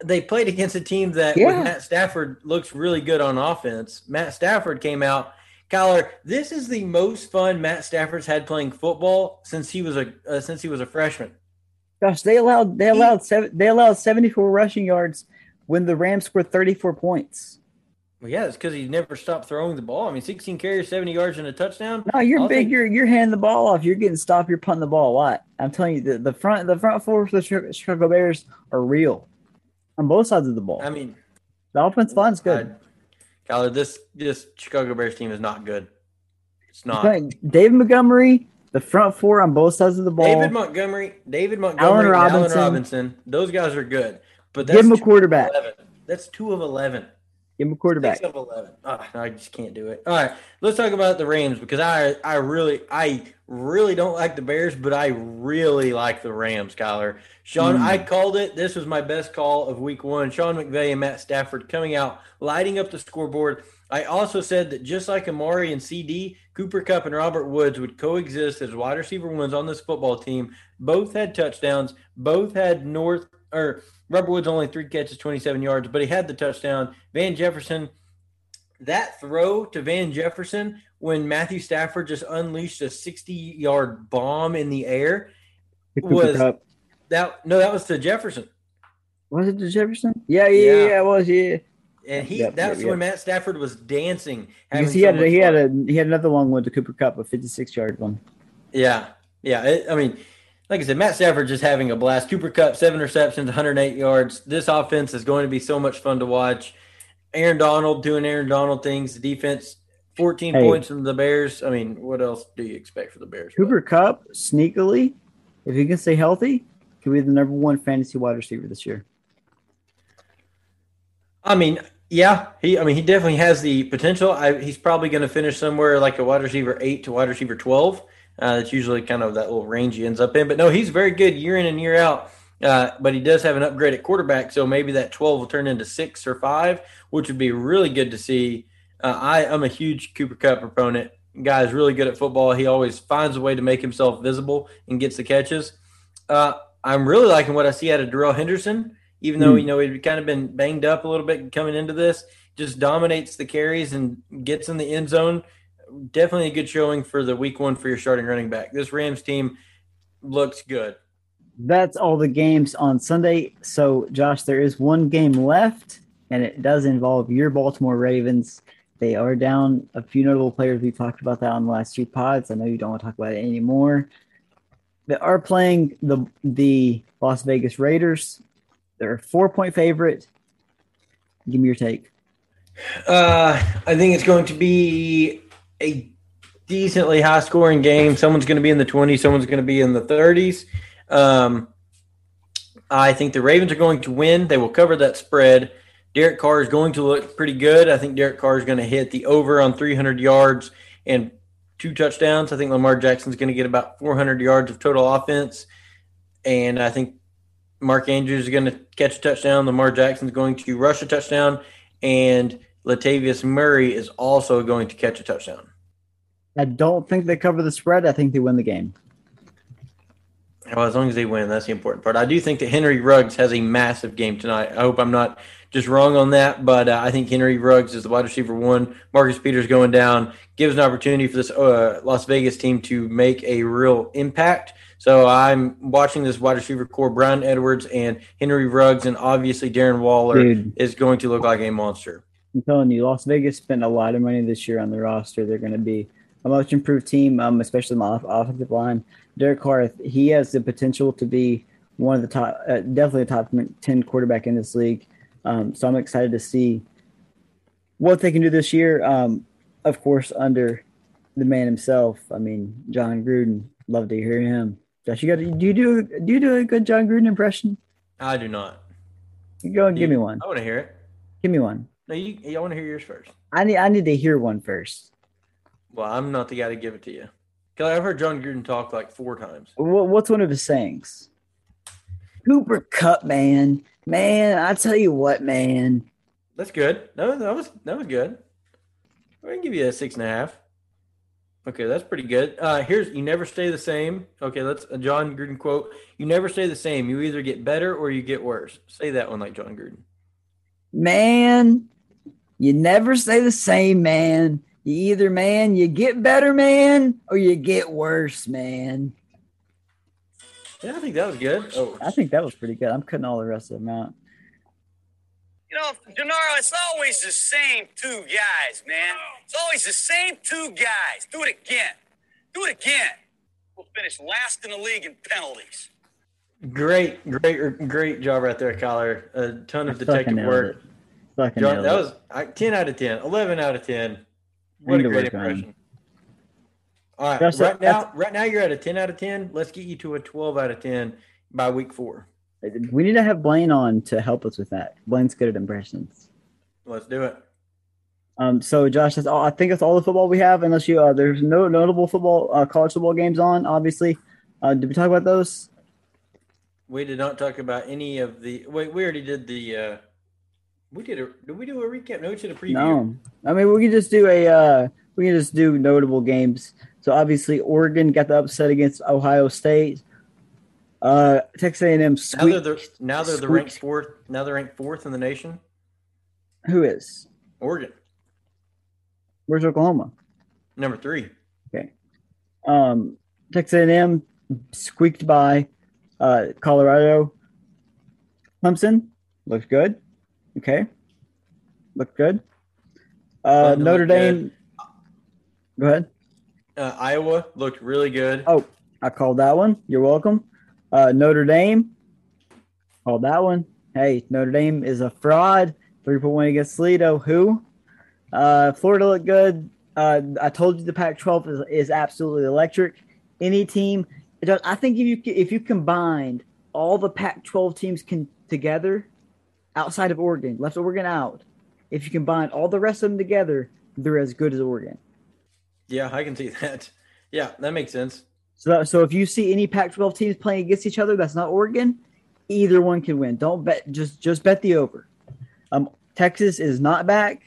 they played against a team that Yeah. with Matt Stafford looks really good on offense. Matt Stafford came out. Kyler, this is the most fun Matt Stafford's had playing football since he was a uh, since he was a freshman. Gosh, they allowed they allowed seven they allowed seventy four rushing yards when the Rams scored thirty four points. Well, yeah, it's because he never stopped throwing the ball. I mean, 16 carries, 70 yards, and a touchdown. No, you're I'll big. take- You're you're handing the ball off. You're getting stopped. You're punting the ball a lot. I'm telling you, the, the front the front four for the Chicago Bears are real on both sides of the ball. I mean, the offense line's good. I, Kyler, this this Chicago Bears team is not good. It's not. David Montgomery, the front four on both sides of the ball. David Montgomery, David Montgomery, and Robinson. Allen Robinson. Those guys are good, but Give him a quarterback. That's two of eleven. Give him a quarterback. Six of eleven. No, I just can't do it. All right, let's talk about the Rams because I I really I really don't like the Bears, but I really like the Rams, Kyler. Sean, Mm. I called it. This was my best call of Week One. Sean McVay and Matt Stafford coming out, lighting up the scoreboard. I also said that just like Amari and CeeDee, Cooper Kupp and Robert Woods would coexist as wide receiver ones on this football team. Both had touchdowns. Both had North or Robert Woods only three catches, 27 yards, but he had the touchdown. Van Jefferson, that throw to Van Jefferson when Matthew Stafford just unleashed a 60 yard bomb in the air. Was- That no, that was to Jefferson. Was it to Jefferson? Yeah, yeah, yeah, Yeah. it was. Yeah, And he Yep, that yep, was yep. when Matt Stafford was dancing. because he so had a, he had a he had another long one to Cooper Kupp, a fifty six yard one. Yeah, yeah. It, I mean, like I said, Matt Stafford just having a blast. Cooper Kupp, seven receptions, 108 yards. This offense is going to be so much fun to watch. Aaron Donald doing Aaron Donald things. The defense, 14 Hey. points from the Bears. I mean, what else do you expect for the Bears? Cooper Kupp sneakily, if he can stay healthy, could be the number one fantasy wide receiver this year. I mean, yeah, he. I mean, he definitely has the potential. I, he's probably going to finish somewhere like a wide receiver eight to wide receiver twelve. Uh, that's usually kind of that little range he ends up in. But no, he's very good year in and year out. Uh, but he does have an upgrade at quarterback, so maybe that twelve will turn into six or five, which would be really good to see. Uh, I, I'm a huge Cooper Kupp proponent. Guy is really good at football. He always finds a way to make himself visible and gets the catches. Uh, I'm really liking what I see out of Darrell Henderson even though Hmm. you know he'd kind of been banged up a little bit coming into this, just dominates the carries and gets in the end zone. Definitely a good showing for the week one for your starting running back. This Rams team, looks good. That's all the games on Sunday. So, Josh, there is one game left, and it does involve your Baltimore Ravens. They are down a few notable players. We talked about that on the last two pods. I know you don't want to talk about it anymore. They are playing the the Las Vegas Raiders. They're a four point favorite. Give me your take. Uh, I think it's going to be a decently high scoring game. Someone's going to be in the 20s, someone's going to be in the 30s. Um, I think the Ravens are going to win. They will cover that spread. Derek Carr is going to look pretty good. I think Derek Carr is going to hit the over on 300 yards and two touchdowns. I think Lamar Jackson is going to get about 400 yards of total offense. And I think Mark Andrews is going to catch a touchdown. Lamar Jackson is going to rush a touchdown. And Latavius Murray is also going to catch a touchdown. I don't think they cover the spread. I think they win the game. Well, as long as they win, that's the important part. I do think that Henry Ruggs has a massive game tonight. I hope I'm not just wrong on that, but uh, I think Henry Ruggs is the wide receiver one. Marcus Peters going down gives an opportunity for this uh, Las Vegas team to make a real impact. So I'm watching this wide receiver corps, Bryan Edwards and Henry Ruggs, and obviously Darren Waller Dude. is going to look like a monster. I'm telling you, Las Vegas spent a lot of money this year on the roster. They're going to be a much improved team, um, especially my offensive line. Derek Carr, he has the potential to be one of the top, uh, definitely a top 10 quarterback in this league. Um, so I'm excited to see what they can do this year. Um, of course, under the man himself. I mean, Jon Gruden. Love to hear him. Josh, you got do you do do you do a good Jon Gruden impression? I do not. You go and do give you, me one. I want to hear it. Give me one. No, you. I want to hear yours first. I need. I need to hear one first. Well, I'm not the guy to give it to you. Cause I've heard Jon Gruden talk like four times. What's one of his sayings? Cooper Kupp, man, man. I tell you what, man. That's good. No, that was that was good. I can give you a six and a half. Okay, that's pretty good. Uh, here's you never stay the same. Okay, that's a Jon Gruden quote. You never stay the same. You either get better or you get worse. Say that one like Jon Gruden. Man, you never stay the same, man. You either, man, you get better, man, or you get worse, man. Yeah, I think that was good. Oh, I think that was pretty good. I'm cutting all the rest of them out. You know, Denaro, it's always the same two guys, man. It's always the same two guys. Do it again. Do it again. We'll finish last in the league in penalties. Great, great, great job right there, Kyler. A ton of detective work. John, that was 10 out of 10, 11 out of 10. What a great impression. All right, Just right now, right now you're at a 10 out of 10. Let's get you to a 12 out of 10 by week four. We need to have Blaine on to help us with that. Blaine's good at impressions. Let's do it. Um, so Josh, that's all. I think that's all the football we have. Unless you, uh, there's no notable football, uh, college football games on. Obviously, uh, did we talk about those? We did not talk about any of the. Wait, we already did the. We did a. Did we do a recap? No, we did a preview. No, I mean we can just do a. Uh, we can just do notable games. So obviously, Oregon got the upset against Ohio State. Uh, Texas A&M. now they're the, now they're the ranked fourth. Now they're ranked fourth in the nation. Who is Oregon? Where's Oklahoma? Number three. Okay. Um, Texas A&M squeaked by uh, Colorado. Clemson looks good. Okay. Look good. Uh, Notre Dame. Good. Go ahead. Uh, Iowa looked really good. Oh, I called that one. You're welcome. Uh, Notre Dame. Called that one. Hey, Notre Dame is a fraud. Three point win against Toledo. Who? Uh, Florida looked good. Uh, I told you the Pac-12 is, is absolutely electric. Any team, I think if you if you combined all the Pac-12 teams can together, outside of Oregon, left Oregon out, if you combine all the rest of them together, they're as good as Oregon. Yeah, I can see that. Yeah, that makes sense. So, so if you see any Pac-12 teams playing against each other, that's not Oregon. Either one can win. Don't bet. Just just bet the over. Um, Texas is not back.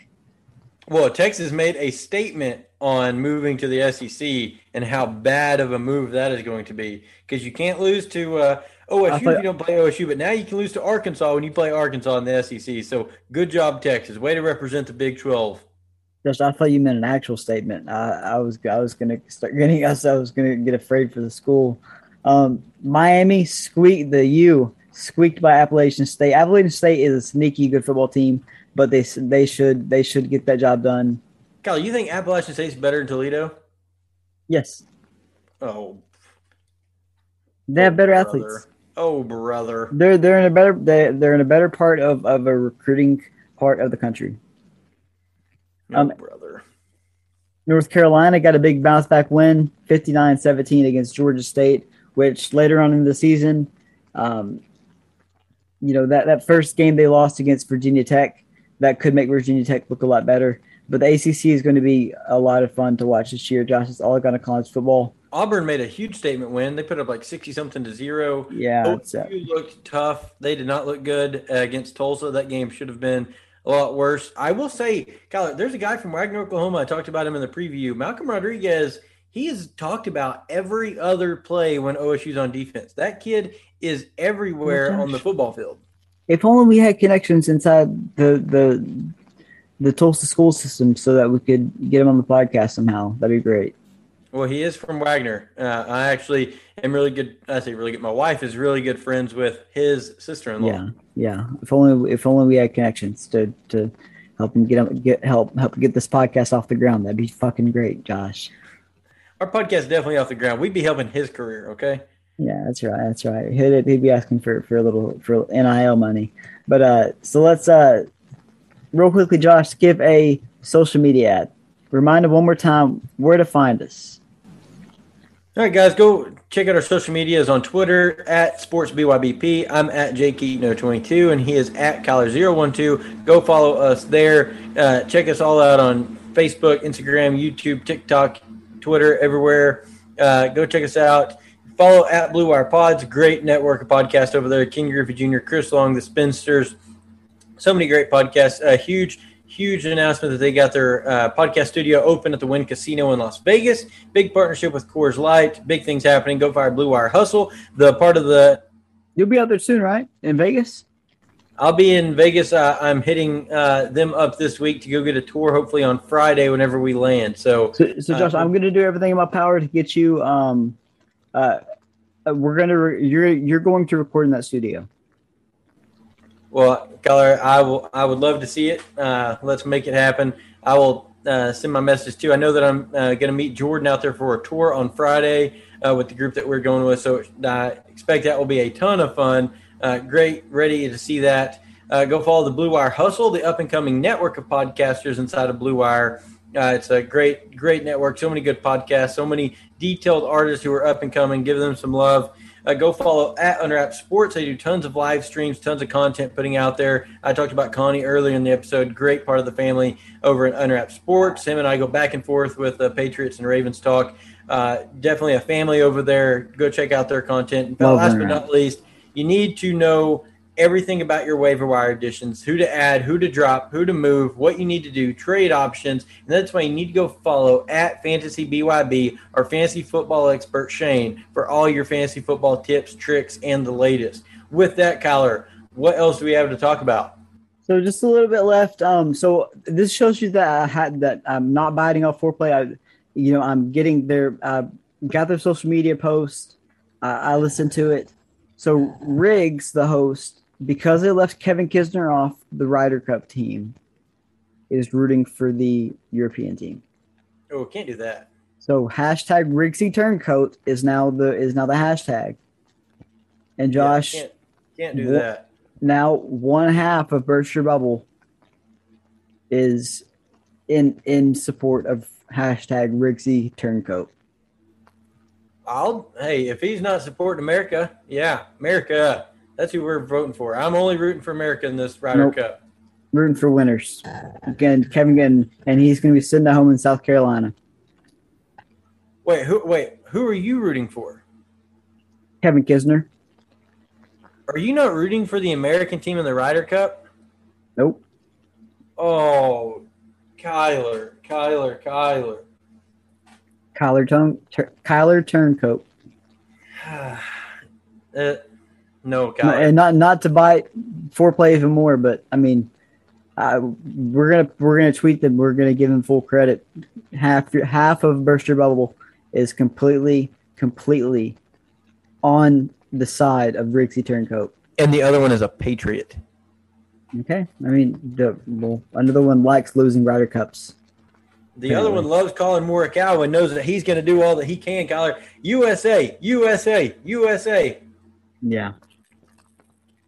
Well, Texas made a statement on moving to the SEC and how bad of a move that is going to be because you can't lose to uh, OSU thought, if you don't play OSU, but now you can lose to Arkansas when you play Arkansas in the SEC. So good job, Texas. Way to represent the Big Twelve. Just, I thought you meant an actual statement. I, I was I was gonna start getting us. I was gonna get afraid for the school. Um, Miami squeaked the U squeaked by Appalachian State. Appalachian State is a sneaky good football team, but they they should they should get that job done. Kyle, you think Appalachian State's better than Toledo? Yes, Oh, they have better brother. athletes. Oh, brother. They're they're in a better they they're in a better part of, of a recruiting part of the country. Oh, Um, brother. North Carolina got a big bounce back win, 59-17 against Georgia State, which later on in the season, um, you know, that, that first game they lost against Virginia Tech, that could make Virginia Tech look a lot better. But the ACC is going to be a lot of fun to watch this year, Josh. It's all going to college football. Auburn made a huge statement win. They put up like 60 something to zero. Yeah, uh, looked tough. They did not look good uh, against Tulsa. That game should have been a lot worse. I will say, Kyler, there's a guy from Wagoner, Oklahoma. I talked about him in the preview. Malcolm Rodriguez. He has talked about every other play when OSU's on defense. That kid is everywhere Oh, on the football field. if only we had connections inside the the the Tulsa school system so that we could get him on the podcast somehow. That'd be great. Well, he is from Wagoner. Uh, I actually am really good. I say really good. My wife is really good friends with his sister-in-law. Yeah, yeah. If only if only we had connections to to help him get get help help get this podcast off the ground. That'd be fucking great, Josh. Our podcast is definitely off the ground. We'd be helping his career. Okay. Yeah, that's right. That's right. He'd, he'd be asking for for a little for NIL money. But uh, so let's uh, real quickly, Josh, give a social media ad. Remind them one more time where to find us. All right, guys, go check out our social medias on Twitter at SportsBYBP. I'm at JKeaton022, and he is at Collar012. Go follow us there. Uh, check us all out on Facebook, Instagram, YouTube, TikTok, Twitter, everywhere. Uh, go check us out. Follow at Blue Wire Pods, great network of podcasts over there. King Griffey Jr., Chris Long, The Spinsters, so many great podcasts. A huge, huge announcement that they got their uh, podcast studio open at the Wynn Casino in Las Vegas. Big partnership with Coors Light. Big things happening. Go Fire Blue Wire Hustle. The part of the You'll be out there soon, right? In Vegas. I'll be in Vegas. Uh, I'm hitting uh, them up this week to go get a tour. Hopefully on Friday whenever we land. So So, so Josh, Uh, I'm going to do everything in my power to get you. Um, uh, uh, we're gonna re- you're you're going to record in that studio. Well, Color, I will. I would love to see it. Uh, let's make it happen. I will uh, send my message too. I know that I'm uh, going to meet Jordan out there for a tour on Friday uh, with the group that we're going with. So I expect that will be a ton of fun. Uh, great, ready to see that. Uh, go follow the Blue Wire Hustle, the up and coming network of podcasters inside of Blue Wire. It's a great, great network. So many good podcasts. So many detailed artists who are up and coming. Give them some love. Uh, go follow at Unwrapped Sports. They do tons of live streams, tons of content putting out there. I talked about Connie earlier in the episode. Great part of the family over at Unwrapped Sports. Him and I go back and forth with the Patriots and Ravens talk. Uh, definitely a family over there. Go check out their content. And last but not least, you need to know everything about your waiver wire additions, who to add, who to drop, who to move, what you need to do, trade options. And that's why you need to go follow at Fantasy BYB, our fantasy football expert Shane, for all your fantasy football tips, tricks, and the latest. With that, Kyler, what else do we have to talk about? So just a little bit left. Um, so this shows you that I had that I'm not biting off Fore Play. I, you know, I'm getting their uh, got their social media post. I I listened to it. So Riggs, the host, because they left Kevin Kisner off the Ryder Cup team, is rooting for the European team. Oh, can't do that. So hashtag Riggsy Turncoat is now the is now the hashtag. And Yeah, Josh, can't, can't do that. now one half of Berkshire Bubble is in in support of hashtag Rigsy Turncoat. I'll hey, if he's not supporting America, yeah, America. That's who we're voting for. I'm only rooting for America in this Ryder Nope. Cup. Rooting for winners. Again, Kevin Gunn, and he's going to be sitting at home in South Carolina. Wait, who? Wait, who are you rooting for? Kevin Kisner. Are you not rooting for the American team in the Ryder Cup? Nope. Oh, Kyler, Kyler, Kyler. Kyler, Turn, Tur- Kyler Turncoat. uh, no, No, Kyler. and not not to bite Fore Play even more, but I mean, uh, we're gonna we're gonna tweet them. We're gonna give him full credit. Half half of Berkshire Bubble is completely completely on the side of Rixie Turncoat. And the other one is a Patriot. Okay, I mean the well, another one likes losing Ryder Cups. The other one loves Collin Morikawa and knows that he's going to do all that he can. Kyler, USA, USA, USA. Yeah,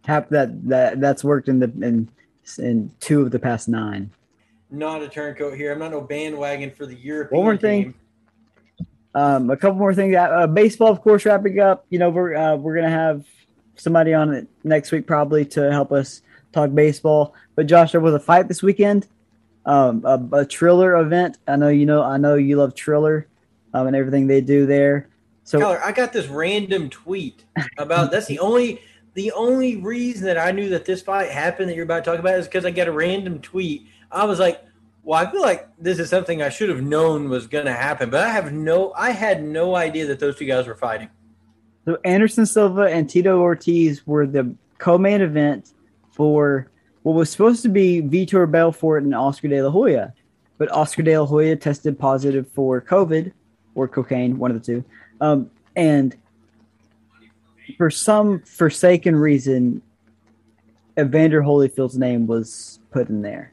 tap that that that's worked in the in in two of the past nine. Not a turncoat here. I'm not no bandwagon for the European. One more thing. team. Um, a couple more things. Uh, baseball, of course, wrapping up. You know, we're uh, we're gonna have somebody on it next week probably to help us talk baseball. But Josh, there was a fight this weekend, um, a, a Triller event. I know you know. I know you love Triller, um, and everything they do there. So Kyler, I got this random tweet about that's the only the only reason that I knew that this fight happened that you're about to talk about is because I got a random tweet. I was like, well, I feel like this is something I should have known was going to happen, but I have no, I had no idea that those two guys were fighting. So Anderson Silva and Tito Ortiz were the co-main event for what was supposed to be Vitor Belfort and Oscar De La Hoya, but Oscar De La Hoya tested positive for COVID or cocaine, one of the two, um, and for some forsaken reason, Evander Holyfield's name was put in there.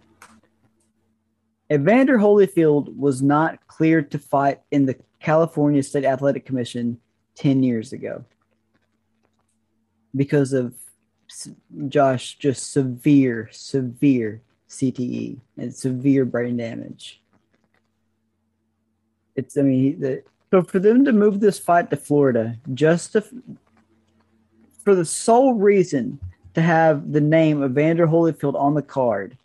Evander Holyfield was not cleared to fight in the California State Athletic Commission 10 years ago because of Josh just severe, severe CTE and severe brain damage. It's, I mean, the, so for them to move this fight to Florida just to, for the sole reason to have the name of Vander Holyfield on the card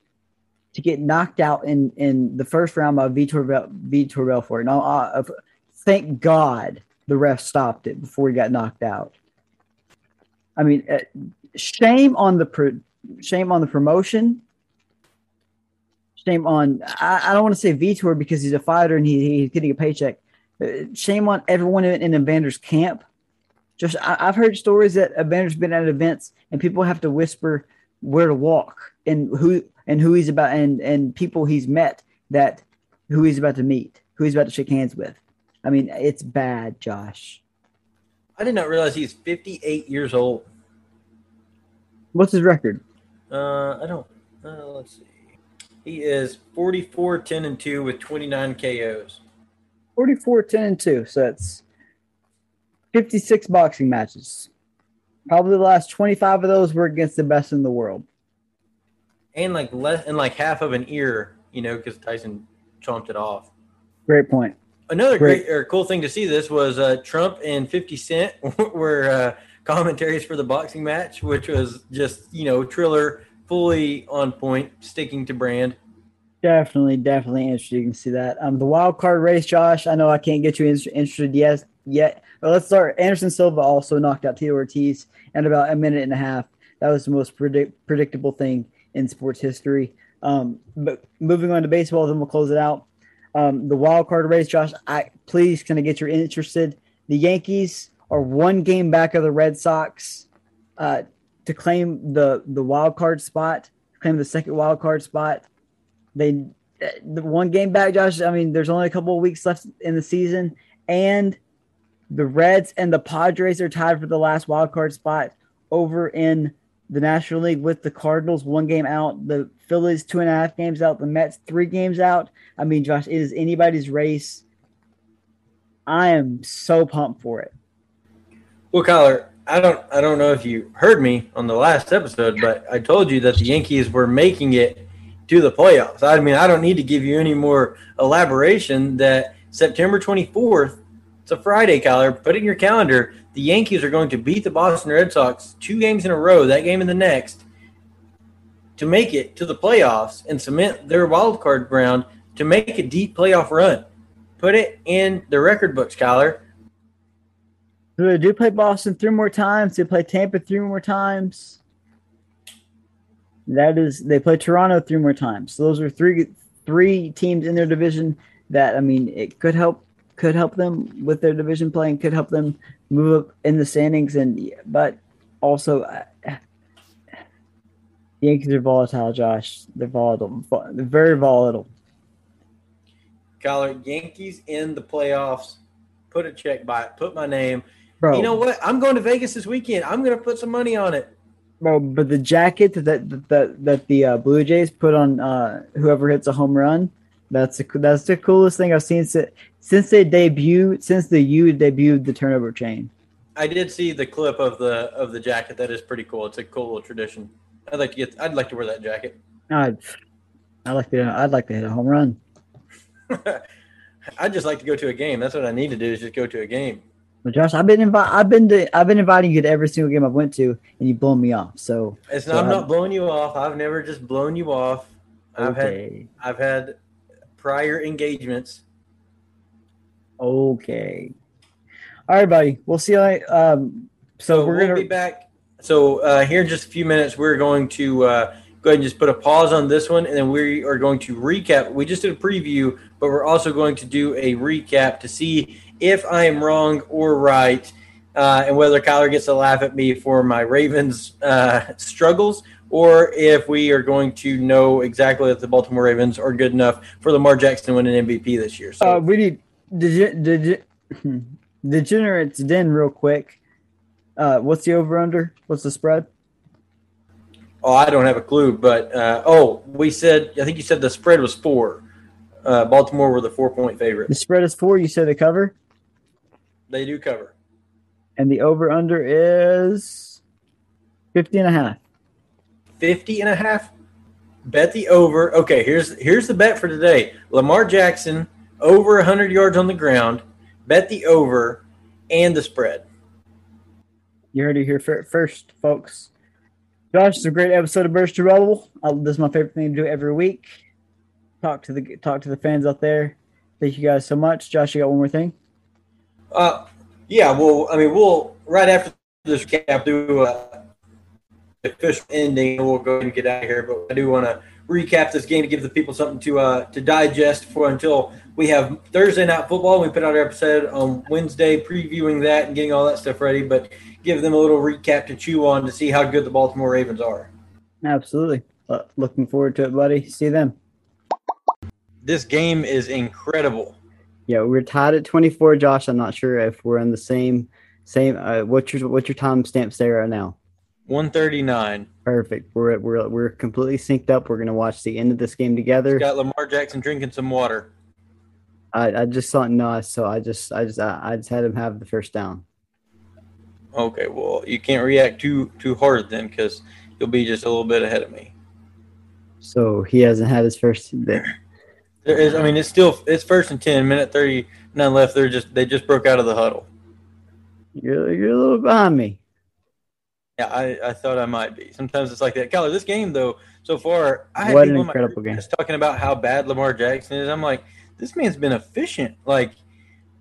to get knocked out in, in the first round by Vitor, Bel- Vitor Belfort. Now, uh, thank God the ref stopped it before he got knocked out. I mean, uh, shame on the pro- shame on the promotion. Shame on I, I don't want to say Vitor because he's a fighter and he, he's getting a paycheck. Uh, shame on everyone in, in Evander's camp. Just I, I've heard stories that Evander's been at events and people have to whisper where to walk and who and who he's about and and people he's met that who he's about to meet, who he's about to shake hands with. I mean, it's bad, Josh. I did not realize he's 58 years old. What's his record? Uh, I don't. Uh, let's see. He is 44, 10, and 2 with 29 KOs. 44, 10, and 2. So that's 56 boxing matches. Probably the last 25 of those were against the best in the world. And like less and like half of an ear, you know, because Tyson chomped it off. Great point. Another Great. great or cool thing to see this was uh, Trump and 50 Cent were uh, commentaries for the boxing match, which was just, you know, Triller fully on point, sticking to brand. Definitely, definitely interesting to see that. Um, the wild card race, Josh. I know I can't get you in- interested yet, yet, but let's start. Anderson Silva also knocked out Tito Ortiz in about a minute and a half. That was the most predict- predictable thing in sports history. Um, but moving on to baseball, then we'll close it out. Um, the wild card race, Josh. I please can I get your interested? The Yankees are one game back of the Red Sox uh, to claim the the wild card spot, claim the second wild card spot they the one game back, Josh. I mean, there's only a couple of weeks left in the season, and the Reds and the Padres are tied for the last wild card spot over in the National League with the Cardinals one game out, the Phillies two and a half games out, the Mets three games out. I mean, Josh, it is anybody's race. I am so pumped for it. Well, Kyler, I don't I don't know if you heard me on the last episode, but I told you that the Yankees were making it to the playoffs. I mean, I don't need to give you any more elaboration that September 24th, it's a Friday, Kyler, put it in your calendar. The Yankees are going to beat the Boston Red Sox two games in a row, that game and the next, to make it to the playoffs and cement their wild card ground to make a deep playoff run. Put it in the record books, Kyler. So they do play Boston three more times. They play Tampa three more times. That is, they play Toronto three more times. So those are three three teams in their division that I mean, it could help could help them with their division play and could help them move up in the standings. And but also, uh, the Yankees are volatile, Josh. They're volatile. They're very volatile. Kyler, Yankees in the playoffs. Put a check by it. Put my name. bro. You know what? I'm going to Vegas this weekend. I'm going to put some money on it. bro. But the jacket that that that, that the uh, Blue Jays put on uh, whoever hits a home run, that's the that's the coolest thing I've seen since since they debuted since the U debuted the turnover chain. I did see the clip of the of the jacket. That is pretty cool. It's a cool little tradition. I'd like to get. I'd like to wear that jacket. I'd I like to I'd like to hit a home run. I'd just like to go to a game. That's what I need to do is just go to a game. But Josh, I've been invi- I've been to I've been inviting you to every single game I've went to, and you've blown me off. So It's So not, I'm I'm- not blowing you off. I've never just blown you off. I've had I've had prior engagements. okay. All right, buddy. We'll see you. later. Um, so, So we're we'll gonna be back. So uh, here in just a few minutes, we're going to uh, go ahead and just put a pause on this one, and then we are going to recap. We just did a preview, but we're also going to do a recap to see if I am wrong or right, uh, and whether Kyler gets to laugh at me for my Ravens uh, struggles, or if we are going to know exactly that the Baltimore Ravens are good enough for Lamar Jackson to win an MVP this year. So Uh, we need did did degenerates den real quick. Uh, what's the over under? What's the spread? Oh, I don't have a clue, but uh, oh, we said I think you said the spread was four. Uh, Baltimore were the four point favorite. The spread is four. You said the cover, They do cover and the over under is 50 and a half. 50 and a half. Bet the over. Okay, here's here's the bet for today. Lamar Jackson over 100 yards on the ground. Bet the over and the spread. You heard it here first, folks. Josh, it's a great episode of Burst to Rebel. Uh, this is my favorite thing to do every week. Talk to the talk to the fans out there. Thank you guys so much. Josh, you got one more thing? Uh, yeah. Well, I mean, we'll right after this cap do a official ending, and we'll go ahead and get out of here. But I do want to recap this game to give the people something to uh, to digest for until we have Thursday night football. We put out our episode on Wednesday, previewing that and getting all that stuff ready. But give them a little recap to chew on to see how good the Baltimore Ravens are. Absolutely. Uh, looking forward to it, buddy. See them. This game is incredible. Yeah, we're tied at 24, Josh. I'm not sure if we're in the same same. Uh, what's your what's your time stamp there right now? 139. Perfect. We're we're we're completely synced up. We're gonna watch the end of this game together. Got Lamar Jackson drinking some water. I, I just saw no, so I just I just I, I just had him have the first down. Okay, well, you can't react too too hard then, because you'll be just a little bit ahead of me. So he hasn't had his first. There. There is, I mean, it's still it's first and ten, minute thirty nine left. They're just they just broke out of the huddle. You're you're a little behind me. Yeah, I, I thought I might be. Sometimes it's like that. Kyler, this game though, so far, I had What an in incredible game. just talking about how bad Lamar Jackson is. I'm like, this man's been efficient. Like,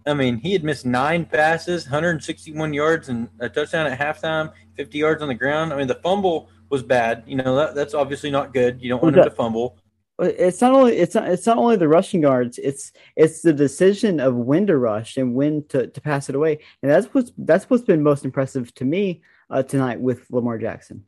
I mean, he had missed nine passes, 161 yards, and a touchdown at halftime, 50 yards on the ground. I mean, the fumble was bad. You know, that, that's obviously not good. You don't want him to fumble. It's not only it's not it's not only the rushing yards. It's it's the decision of when to rush and when to, to pass it away. And that's what's that's what's been most impressive to me uh, tonight with Lamar Jackson.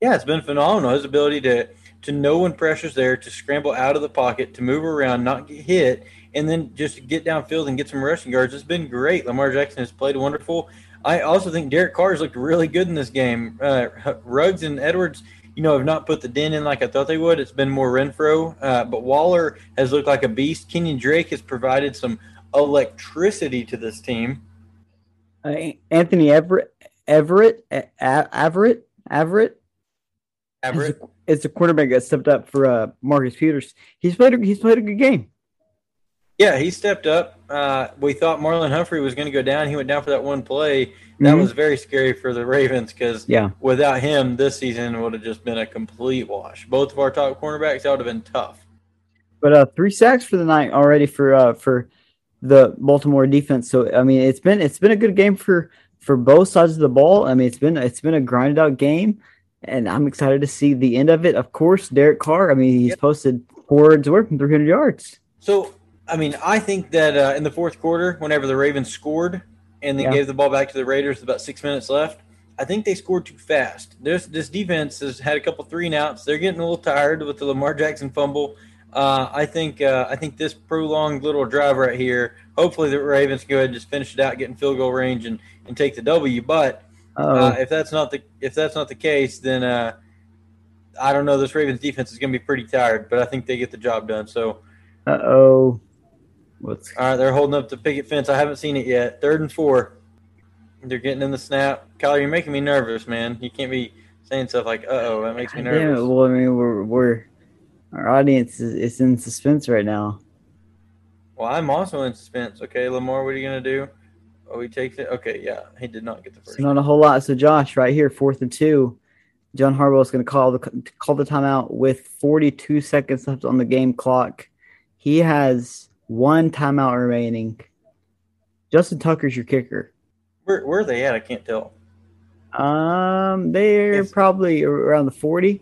Yeah, it's been phenomenal. His ability to to know when pressure's there, to scramble out of the pocket, to move around, not get hit, and then just get downfield and get some rushing yards. It's been great. Lamar Jackson has played wonderful. I also think Derek Carr's looked really good in this game. Uh, Ruggs and Edwards, you know, have not put the dent in like I thought they would. It's been more Renfrow, uh, but Waller has looked like a beast. Kenyan Drake has provided some electricity to this team. Uh, Anthony Averett Averett A- Averett Averett Averett. It's the quarterback that stepped up for uh, Marcus Peters. He's played a, he's played a good game. Yeah, he stepped up. Uh, we thought Marlon Humphrey was going to go down. He went down for that one play. That Mhm. was very scary for the Ravens because Yeah. without him, this season would have just been a complete wash. Both of our top cornerbacks, that would have been tough. But uh, three sacks for the night already for uh, for the Baltimore defense. So I mean, it's been it's been a good game for for both sides of the ball. I mean, it's been it's been a grinded out game, and I'm excited to see the end of it. Of course, Derek Carr. I mean, he's Yep. posted four yards away from 300 yards. So, I mean, I think that uh, in the fourth quarter, whenever the Ravens scored and they Yeah. gave the ball back to the Raiders with about six minutes left, I think they scored too fast. This this defense has had a couple three and outs. They're getting a little tired with the Lamar Jackson fumble. Uh, I think uh, I think this prolonged little drive right here. Hopefully, the Ravens go ahead and just finish it out, get in field goal range, and, and take the W. But Uh-oh. uh, if that's not the if that's not the case, then uh, I don't know. This Ravens defense is going to be pretty tired, but I think they get the job done. So, Uh oh. What's all right, they're holding up the picket fence. I haven't seen it yet. Third and four. They're getting in the snap. Kyler, you're making me nervous, man. You can't be saying stuff like, "Uh oh," that makes me Damn it. Well, I mean, we're we're our audience is, is in suspense right now. Well, I'm also in suspense. Okay, Lamar, what are you gonna do? Oh, he takes it. Okay, yeah, he did not get the first. So not a whole lot. So Josh, right here, fourth and two. John Harbaugh is going to call the call the timeout with 42 seconds left on the game clock. He has one timeout remaining. Justin Tucker's your kicker. Where, where are they at? I can't tell. Um, they're Yes. probably around the 40.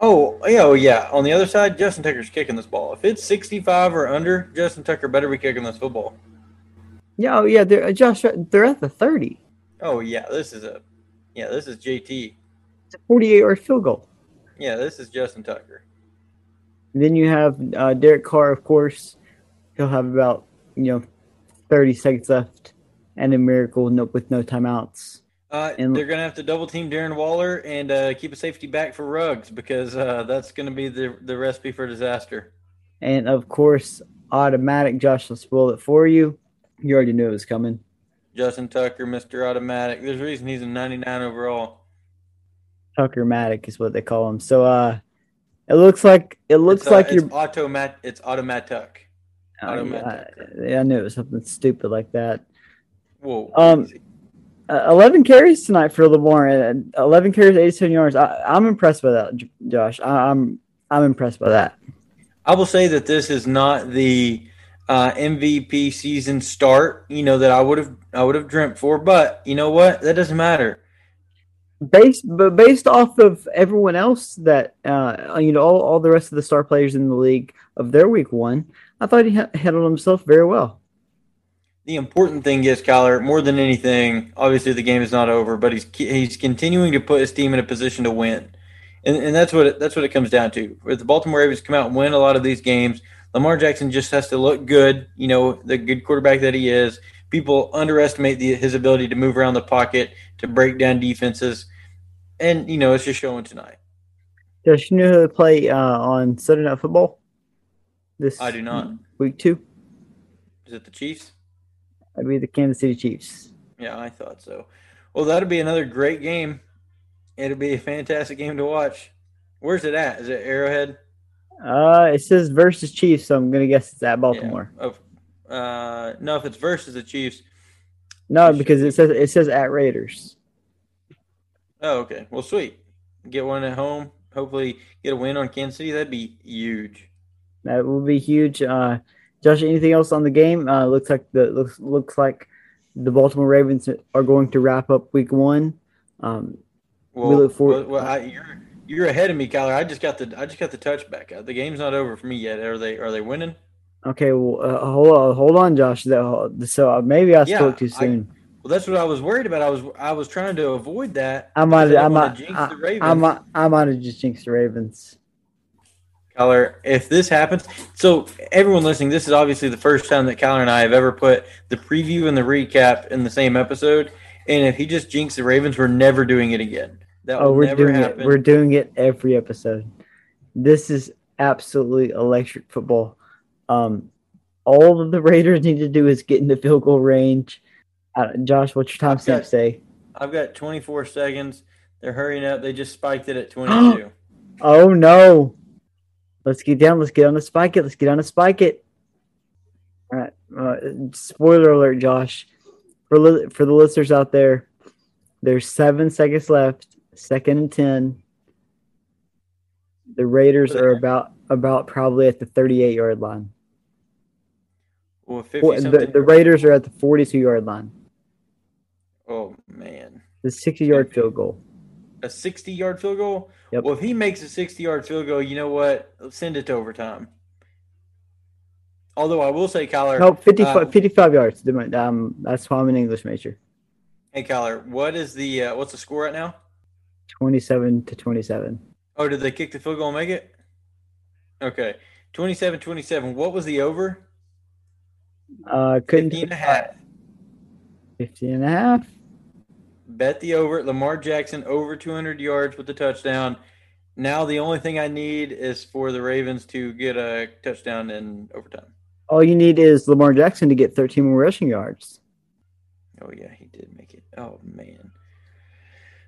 Oh, yeah, oh, yeah. On the other side, Justin Tucker's kicking this ball. If it's 65 or under, Justin Tucker better be kicking this football. Yeah, oh yeah, they're uh, Josh. They're at the 30. Oh, yeah, this is a, yeah, this is JT. It's a 48 yard field goal. Yeah, this is Justin Tucker. And then you have uh, Derek Carr, of course. He'll have about you know 30 seconds left, and a miracle no, with no timeouts. Uh, And- they're going to have to double team Darren Waller and uh, keep a safety back for Ruggs because uh, that's going to be the, the recipe for disaster. And of course, automatic. Josh will spoil it for you. You already knew it was coming. Justin Tucker, Mr. Automatic. There's a reason he's a 99 overall. Tucker Matic is what they call him. So uh, it looks like it looks It's, uh, like it's you're. automat. It's automatic. Oh, automatic. yeah, I knew it was something stupid like that. Whoa. Um. Uh, 11 carries tonight for Lamar. and 11 carries, 87 yards. I, I'm impressed by that, Josh. I, I'm I'm impressed by that. I will say that this is not the uh, MVP season start. You know that I would have I would have dreamt for, but you know what? That doesn't matter. Based, but based off of everyone else that uh, you know, all, all the rest of the star players in the league of their week one, I thought he ha- handled himself very well. The important thing is, Kyler, more than anything, obviously the game is not over, but he's he's continuing to put his team in a position to win, and and that's what it, that's what it comes down to. If the Baltimore Ravens come out and win a lot of these games, Lamar Jackson just has to look good. You know, the good quarterback that he is. People underestimate the, his ability to move around the pocket, to break down defenses, and you know it's just showing tonight. Does you know who they play uh, on Sunday Night Football? This I do not. week two. Is it the Chiefs? I'd be the Kansas City Chiefs. Yeah, I thought so. Well, that'll be another great game. It'll be a fantastic game to watch. Where's it at? Is it Arrowhead? Uh, it says versus Chiefs, so I'm gonna guess it's at Baltimore. Yeah. Of, uh, no, if it's versus the Chiefs. No, because it says it says at Raiders. Oh, okay. Well, sweet. Get one at home. Hopefully, get a win on Kansas City. That'd be huge. That will be huge. Uh, Josh, anything else on the game? Uh, looks like the looks looks like the Baltimore Ravens are going to wrap up Week One. Um, Well, look forward- well, well, I, you're you're ahead of me, Kyler. I just got the I just got the touchback. The game's not over for me yet. Are they Are they winning? okay, well, uh, hold on, hold on, Josh. So uh, maybe I Yeah, spoke too I- soon. Well, that's what I was worried about. I was I was trying to avoid that. I, might, I might, jinx I, the Ravens. I might, I might have just jinxed the Ravens. Kyler, if this happens, so everyone listening, this is obviously the first time that Kyler and I have ever put the preview and the recap in the same episode. And if he just jinxed the Ravens, we're never doing it again. That Oh, we're doing happen. it. We're doing it every episode. This is absolutely electric football. Um, all the Raiders need to do is get in the field goal range. Uh, Josh, what's your timestamp say? I've got 24 seconds. They're hurrying up. They just spiked it at 22. Oh no! Let's get down. Let's get on the spike it. Let's get on the spike it. All right. Uh, spoiler alert, Josh. For li- for the listeners out there, there's seven seconds left. Second and ten. The Raiders are about about probably at the 38 yard line. well, 50 Or- The, the Raiders are at the 42 yard line. oh, man. The 60 yard field goal. A 60 yard field goal? Yep. Well, if he makes a 60 yard field goal, you know what? Send it to overtime. Although I will say, Kyler. No, 55, uh, 55 yards. Um, that's why I'm an English major. Hey, Kyler, what is the uh, what's the score right now? 27 27 to 27. Oh, did they kick the field goal and make it? Okay. 27 27. What was the over? Uh, couldn't 15 and a half. 15 and a half. Bet the over. Lamar Jackson over 200 yards with the touchdown. Now the only thing I need is for the Ravens to get a touchdown in overtime. All you need is Lamar Jackson to get 13 more rushing yards. Oh yeah, he did make it. Oh man.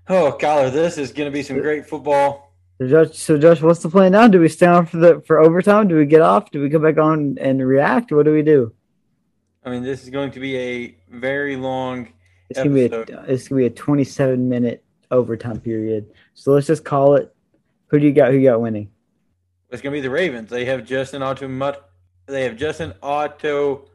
Oh, Kyler, this is going to be some great football. So Josh, so Josh, what's the plan now? Do we stay on for the for overtime? Do we get off? Do we come back on and react? What do we do? I mean, this is going to be a very long. It's gonna be a, it's gonna be a 27 minute overtime period. So let's just call it. Who do you got? Who you got winning? It's going to be the Ravens. They have Justin Otto. They have Justin Otto,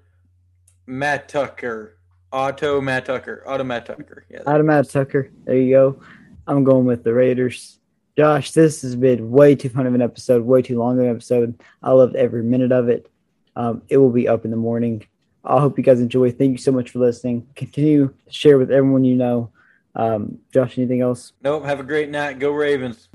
Matt Tucker, Otto Matt Tucker, Auto Matt Tucker. Yeah, Adam Matt Tucker. There you go. I'm going with the Raiders. Josh, this has been way too fun of an episode, way too long of an episode. I loved every minute of it. Um, it will be up in the morning. I hope you guys enjoy. Thank you so much for listening. Continue to share with everyone you know. Um, Josh, anything else? Nope. Have a great night. Go Ravens.